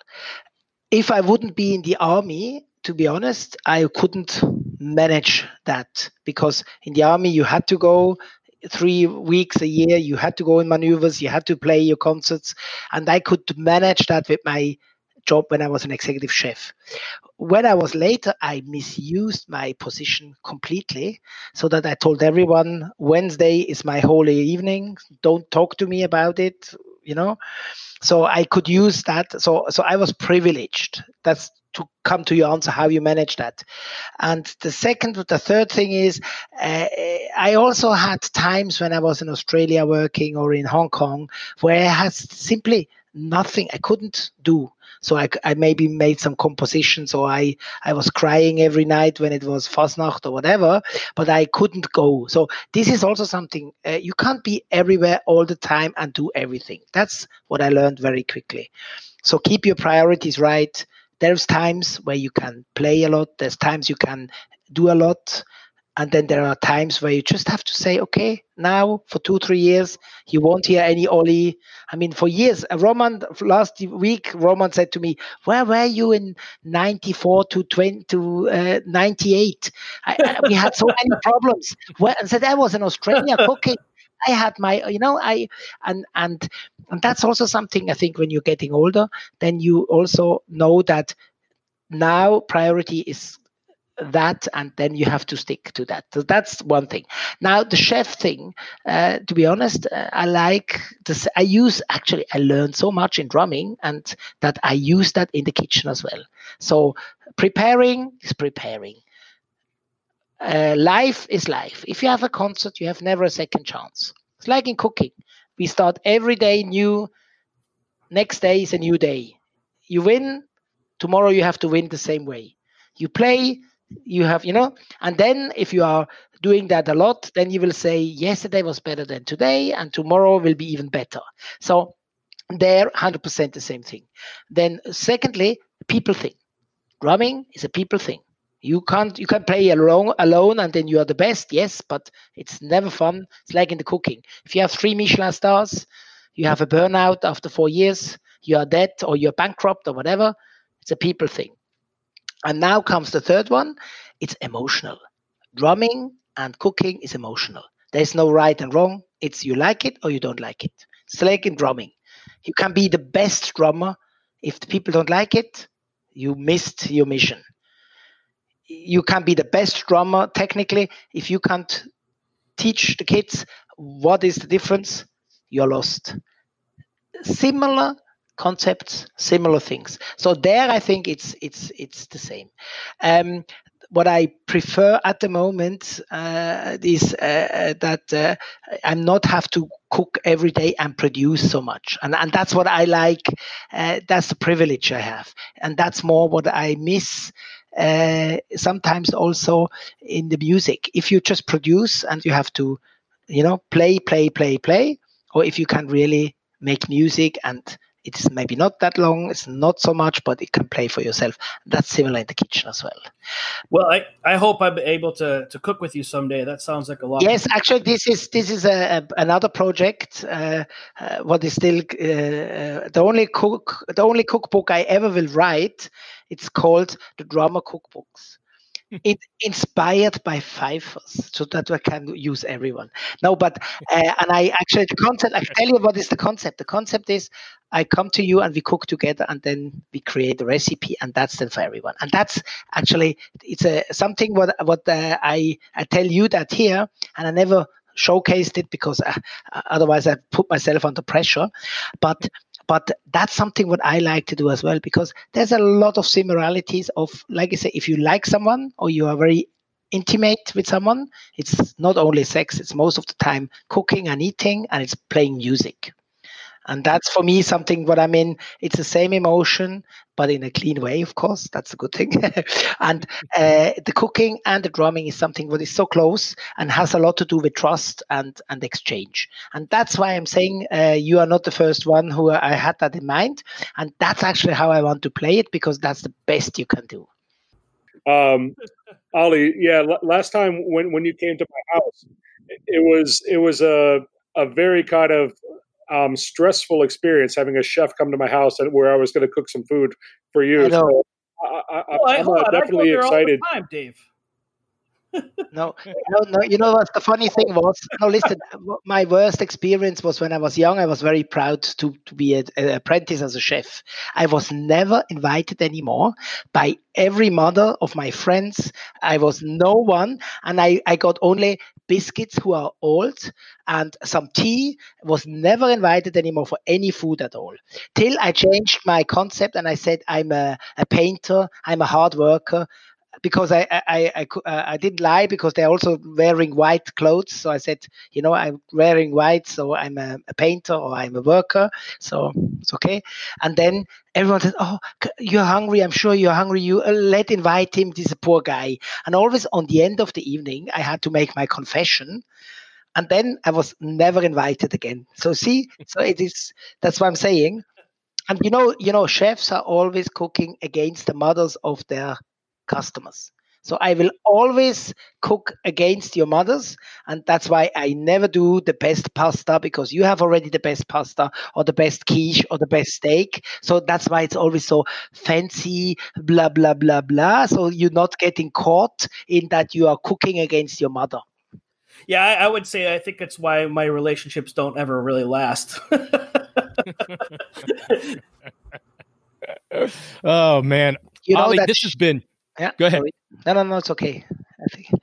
If I wouldn't be in the army, to be honest, I couldn't manage that because in the army you had to go three weeks a year, you had to go in maneuvers, you had to play your concerts, and I could manage that with my job when I was an executive chef. When I was later, I misused my position completely so that I told everyone Wednesday is my holy evening. Don't talk to me about it, you know. So I could use that. So so I was privileged. That's to come to your answer how you manage that and the second the third thing is uh, i also had times when i was in australia working or in hong kong where i had simply nothing i couldn't do so I, I maybe made some compositions or I, I was crying every night when it was Fasnacht or whatever, but I couldn't go. So this is also something uh, you can't be everywhere all the time and do everything. That's what I learned very quickly. So keep your priorities right. There's times where you can play a lot. There's times you can do a lot and then there are times where you just have to say, okay, now for two, three years, you won't hear any Oli. I mean, for years, uh, Roman, last week, Roman said to me, where were you in 94 to 20 to uh, 98? I, I, we had so many [laughs] problems. Well, I said, I was in Australia cooking. I had my, you know, I, and, and, and that's also something I think when you're getting older, then you also know that now priority is that and then you have to stick to that. So that's one thing. Now the chef thing uh, to be honest uh, i like this i use actually i learned so much in drumming and that i use that in the kitchen as well. So preparing is preparing uh, life is life. If you have a concert you have never a second chance. It's like in cooking. We start every day new. Next day is a new day. You win. Tomorrow you have to win the same way. You play. You have you know? And then if you are doing that a lot then you will say yesterday was better than today and tomorrow will be even better. So they're 100% the same thing. Then secondly people thing drumming is a people thing you can't you can play alone alone and then you are the best yes but it's never fun it's like in the cooking if you have three michelin stars you have a burnout after four years you are dead or you're bankrupt or whatever it's a people thing and now comes the third one it's emotional. Drumming and cooking is emotional. There's no right and wrong. It's you like it or you don't like it. It's like in drumming. You can be the best drummer. If the people don't like it, you missed your mission. You can be the best drummer technically. If you can't teach the kids what is the difference, you're lost. Similar concepts, similar things. So there, I think it's it's it's the same. Um, what I prefer at the moment uh, is uh, uh, that uh, I'm not have to cook every day and produce so much, and and that's what I like. Uh, that's the privilege I have, and that's more what I miss. Uh, sometimes also in the music, if you just produce and you have to, you know, play, play, play, play, or if you can really make music and it's maybe not that long, it's not so much, but it can play for yourself. That's similar in the kitchen as well. Well, I, I hope I'm able to, to cook with you someday. That sounds like a lot. Yes, actually, this is this is a, a another project. Uh, uh, what is still uh, uh, the only cook the only cookbook I ever will write. It's called the Drama Cookbooks it inspired by fifers so that we can use everyone. No, but uh, and I actually the concept. I tell you what is the concept. The concept is I come to you and we cook together and then we create a recipe and that's then for everyone. And that's actually it's a something what what uh, I I tell you that here and I never showcased it because uh, otherwise I put myself under pressure. But but that's something what I like to do as well because there's a lot of similarities of like I say, if you like someone or you are very intimate with someone, it's not only sex, it's most of the time cooking and eating and it's playing music and that's for me something what i mean it's the same emotion but in a clean way of course. That's a good thing. [laughs] And uh, the cooking and the drumming is something that is so close and has a lot to do with trust and and exchange. And that's why i'm saying uh, you are not the first one who i had that in mind. And that's actually how i want to play it because that's the best you can do. Um Ollie yeah l- last time when when you came to my house it was it was a a very kind of um, stressful experience having a chef come to my house and where I was going to cook some food for you. I so I, am uh, definitely excited. Time, Dave. [laughs] no, no, no. You know what the funny thing was? No, listen. My worst experience was when I was young. I was very proud to to be an apprentice as a chef. I was never invited anymore by every mother of my friends. I was no one, and I I got only biscuits who are old and some tea was never invited anymore for any food at all. Till i changed my concept and i said i'm a, a painter i'm a hard worker because I I, I, uh, I didn't lie because they're also wearing white clothes. So I said, you know, I'm wearing white, so I'm a, a, painter or I'm a worker, so it's okay. And then everyone said, oh, you're hungry. I'm sure you're hungry. You uh, let invite him. This a poor guy. And always on the end of the evening, I had to make my confession. And then I was never invited again. So see, so it is. That's what I'm saying. And you know, you know, chefs are always cooking against the mothers of their customers. So I will always cook against your mothers, and that's why I never do the best pasta because you have already the best pasta or the best quiche or the best steak. So that's why it's always so fancy, blah blah blah blah. So you're not getting caught in that you are cooking against your mother. Yeah, I, I would say I think it's why my relationships don't ever really last. [laughs] oh man, you know Ollie, this has been yeah. Go ahead. No, no, no, it's okay.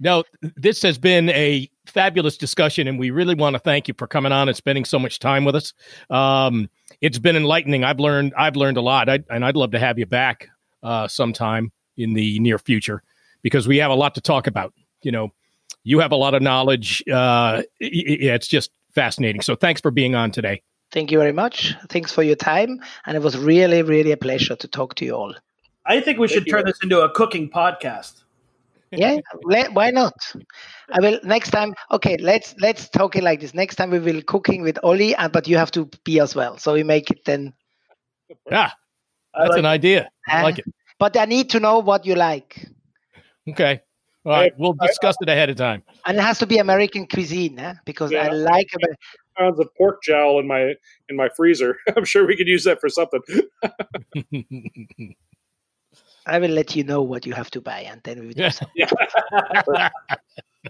No, this has been a fabulous discussion, and we really want to thank you for coming on and spending so much time with us. Um, it's been enlightening. I've learned, I've learned a lot, I, and I'd love to have you back uh, sometime in the near future because we have a lot to talk about. You know, you have a lot of knowledge. Uh, it's just fascinating. So, thanks for being on today. Thank you very much. Thanks for your time, and it was really, really a pleasure to talk to you all. I think we should turn this into a cooking podcast. yeah, let, why not? I will next time. Okay, let's let's talk it like this. Next time we will cooking with Oli, and but you have to be as well. So we make it then. Yeah, that's like an idea. I uh, like it. But I need to know what you like. Okay. All right, we'll discuss it ahead of time. And it has to be American cuisine, eh? because yeah. I like pounds of pork jowl in my in my freezer. [laughs] I'm sure we could use that for something. [laughs] I will let you know what you have to buy, and then we will do something. [laughs]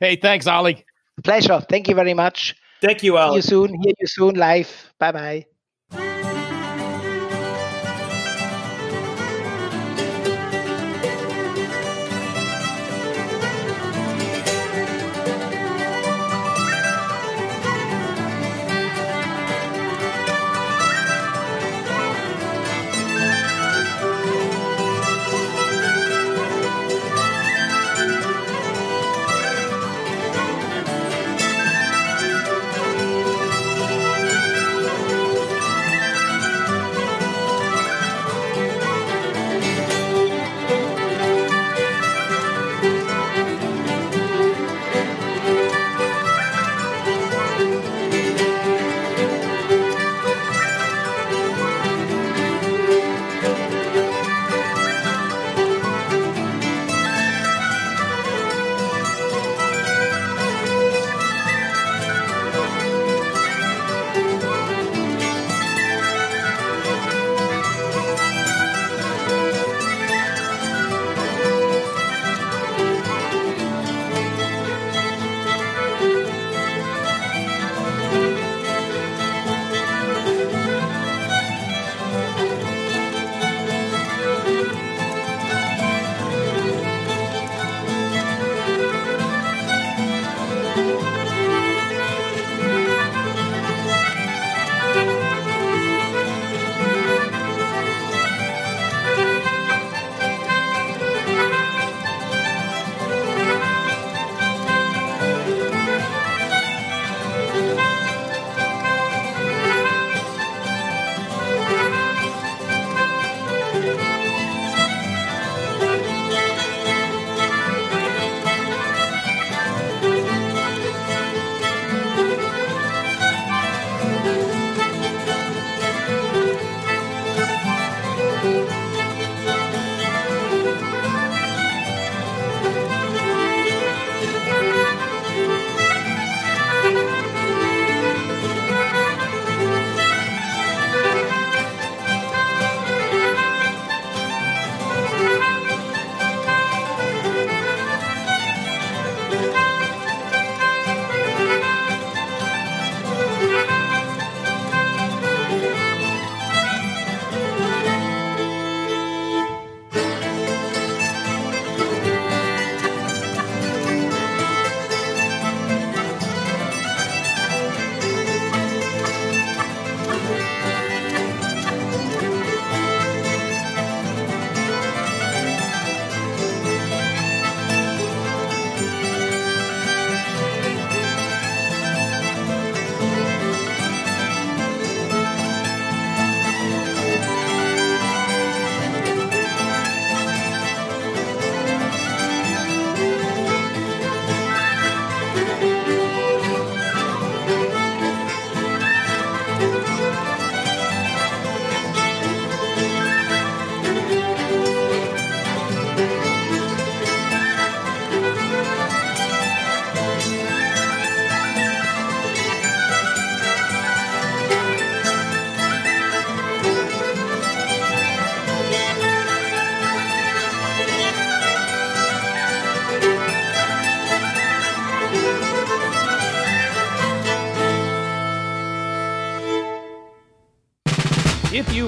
hey, thanks, Ollie. Pleasure. Thank you very much. Thank you, Ollie. See you soon. Hear you soon live. Bye bye.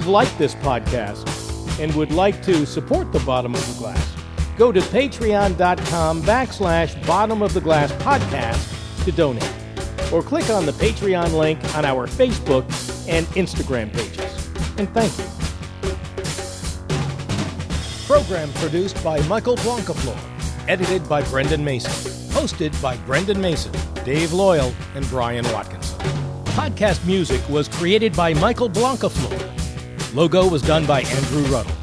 You've liked this podcast and would like to support the Bottom of the Glass, go to patreon.com backslash bottom of the glass podcast to donate. Or click on the Patreon link on our Facebook and Instagram pages. And thank you. Program produced by Michael Blancaflor. Edited by Brendan Mason. Hosted by Brendan Mason, Dave Loyal, and Brian Watkinson. Podcast music was created by Michael Blancaflor. Logo was done by Andrew Ruddle.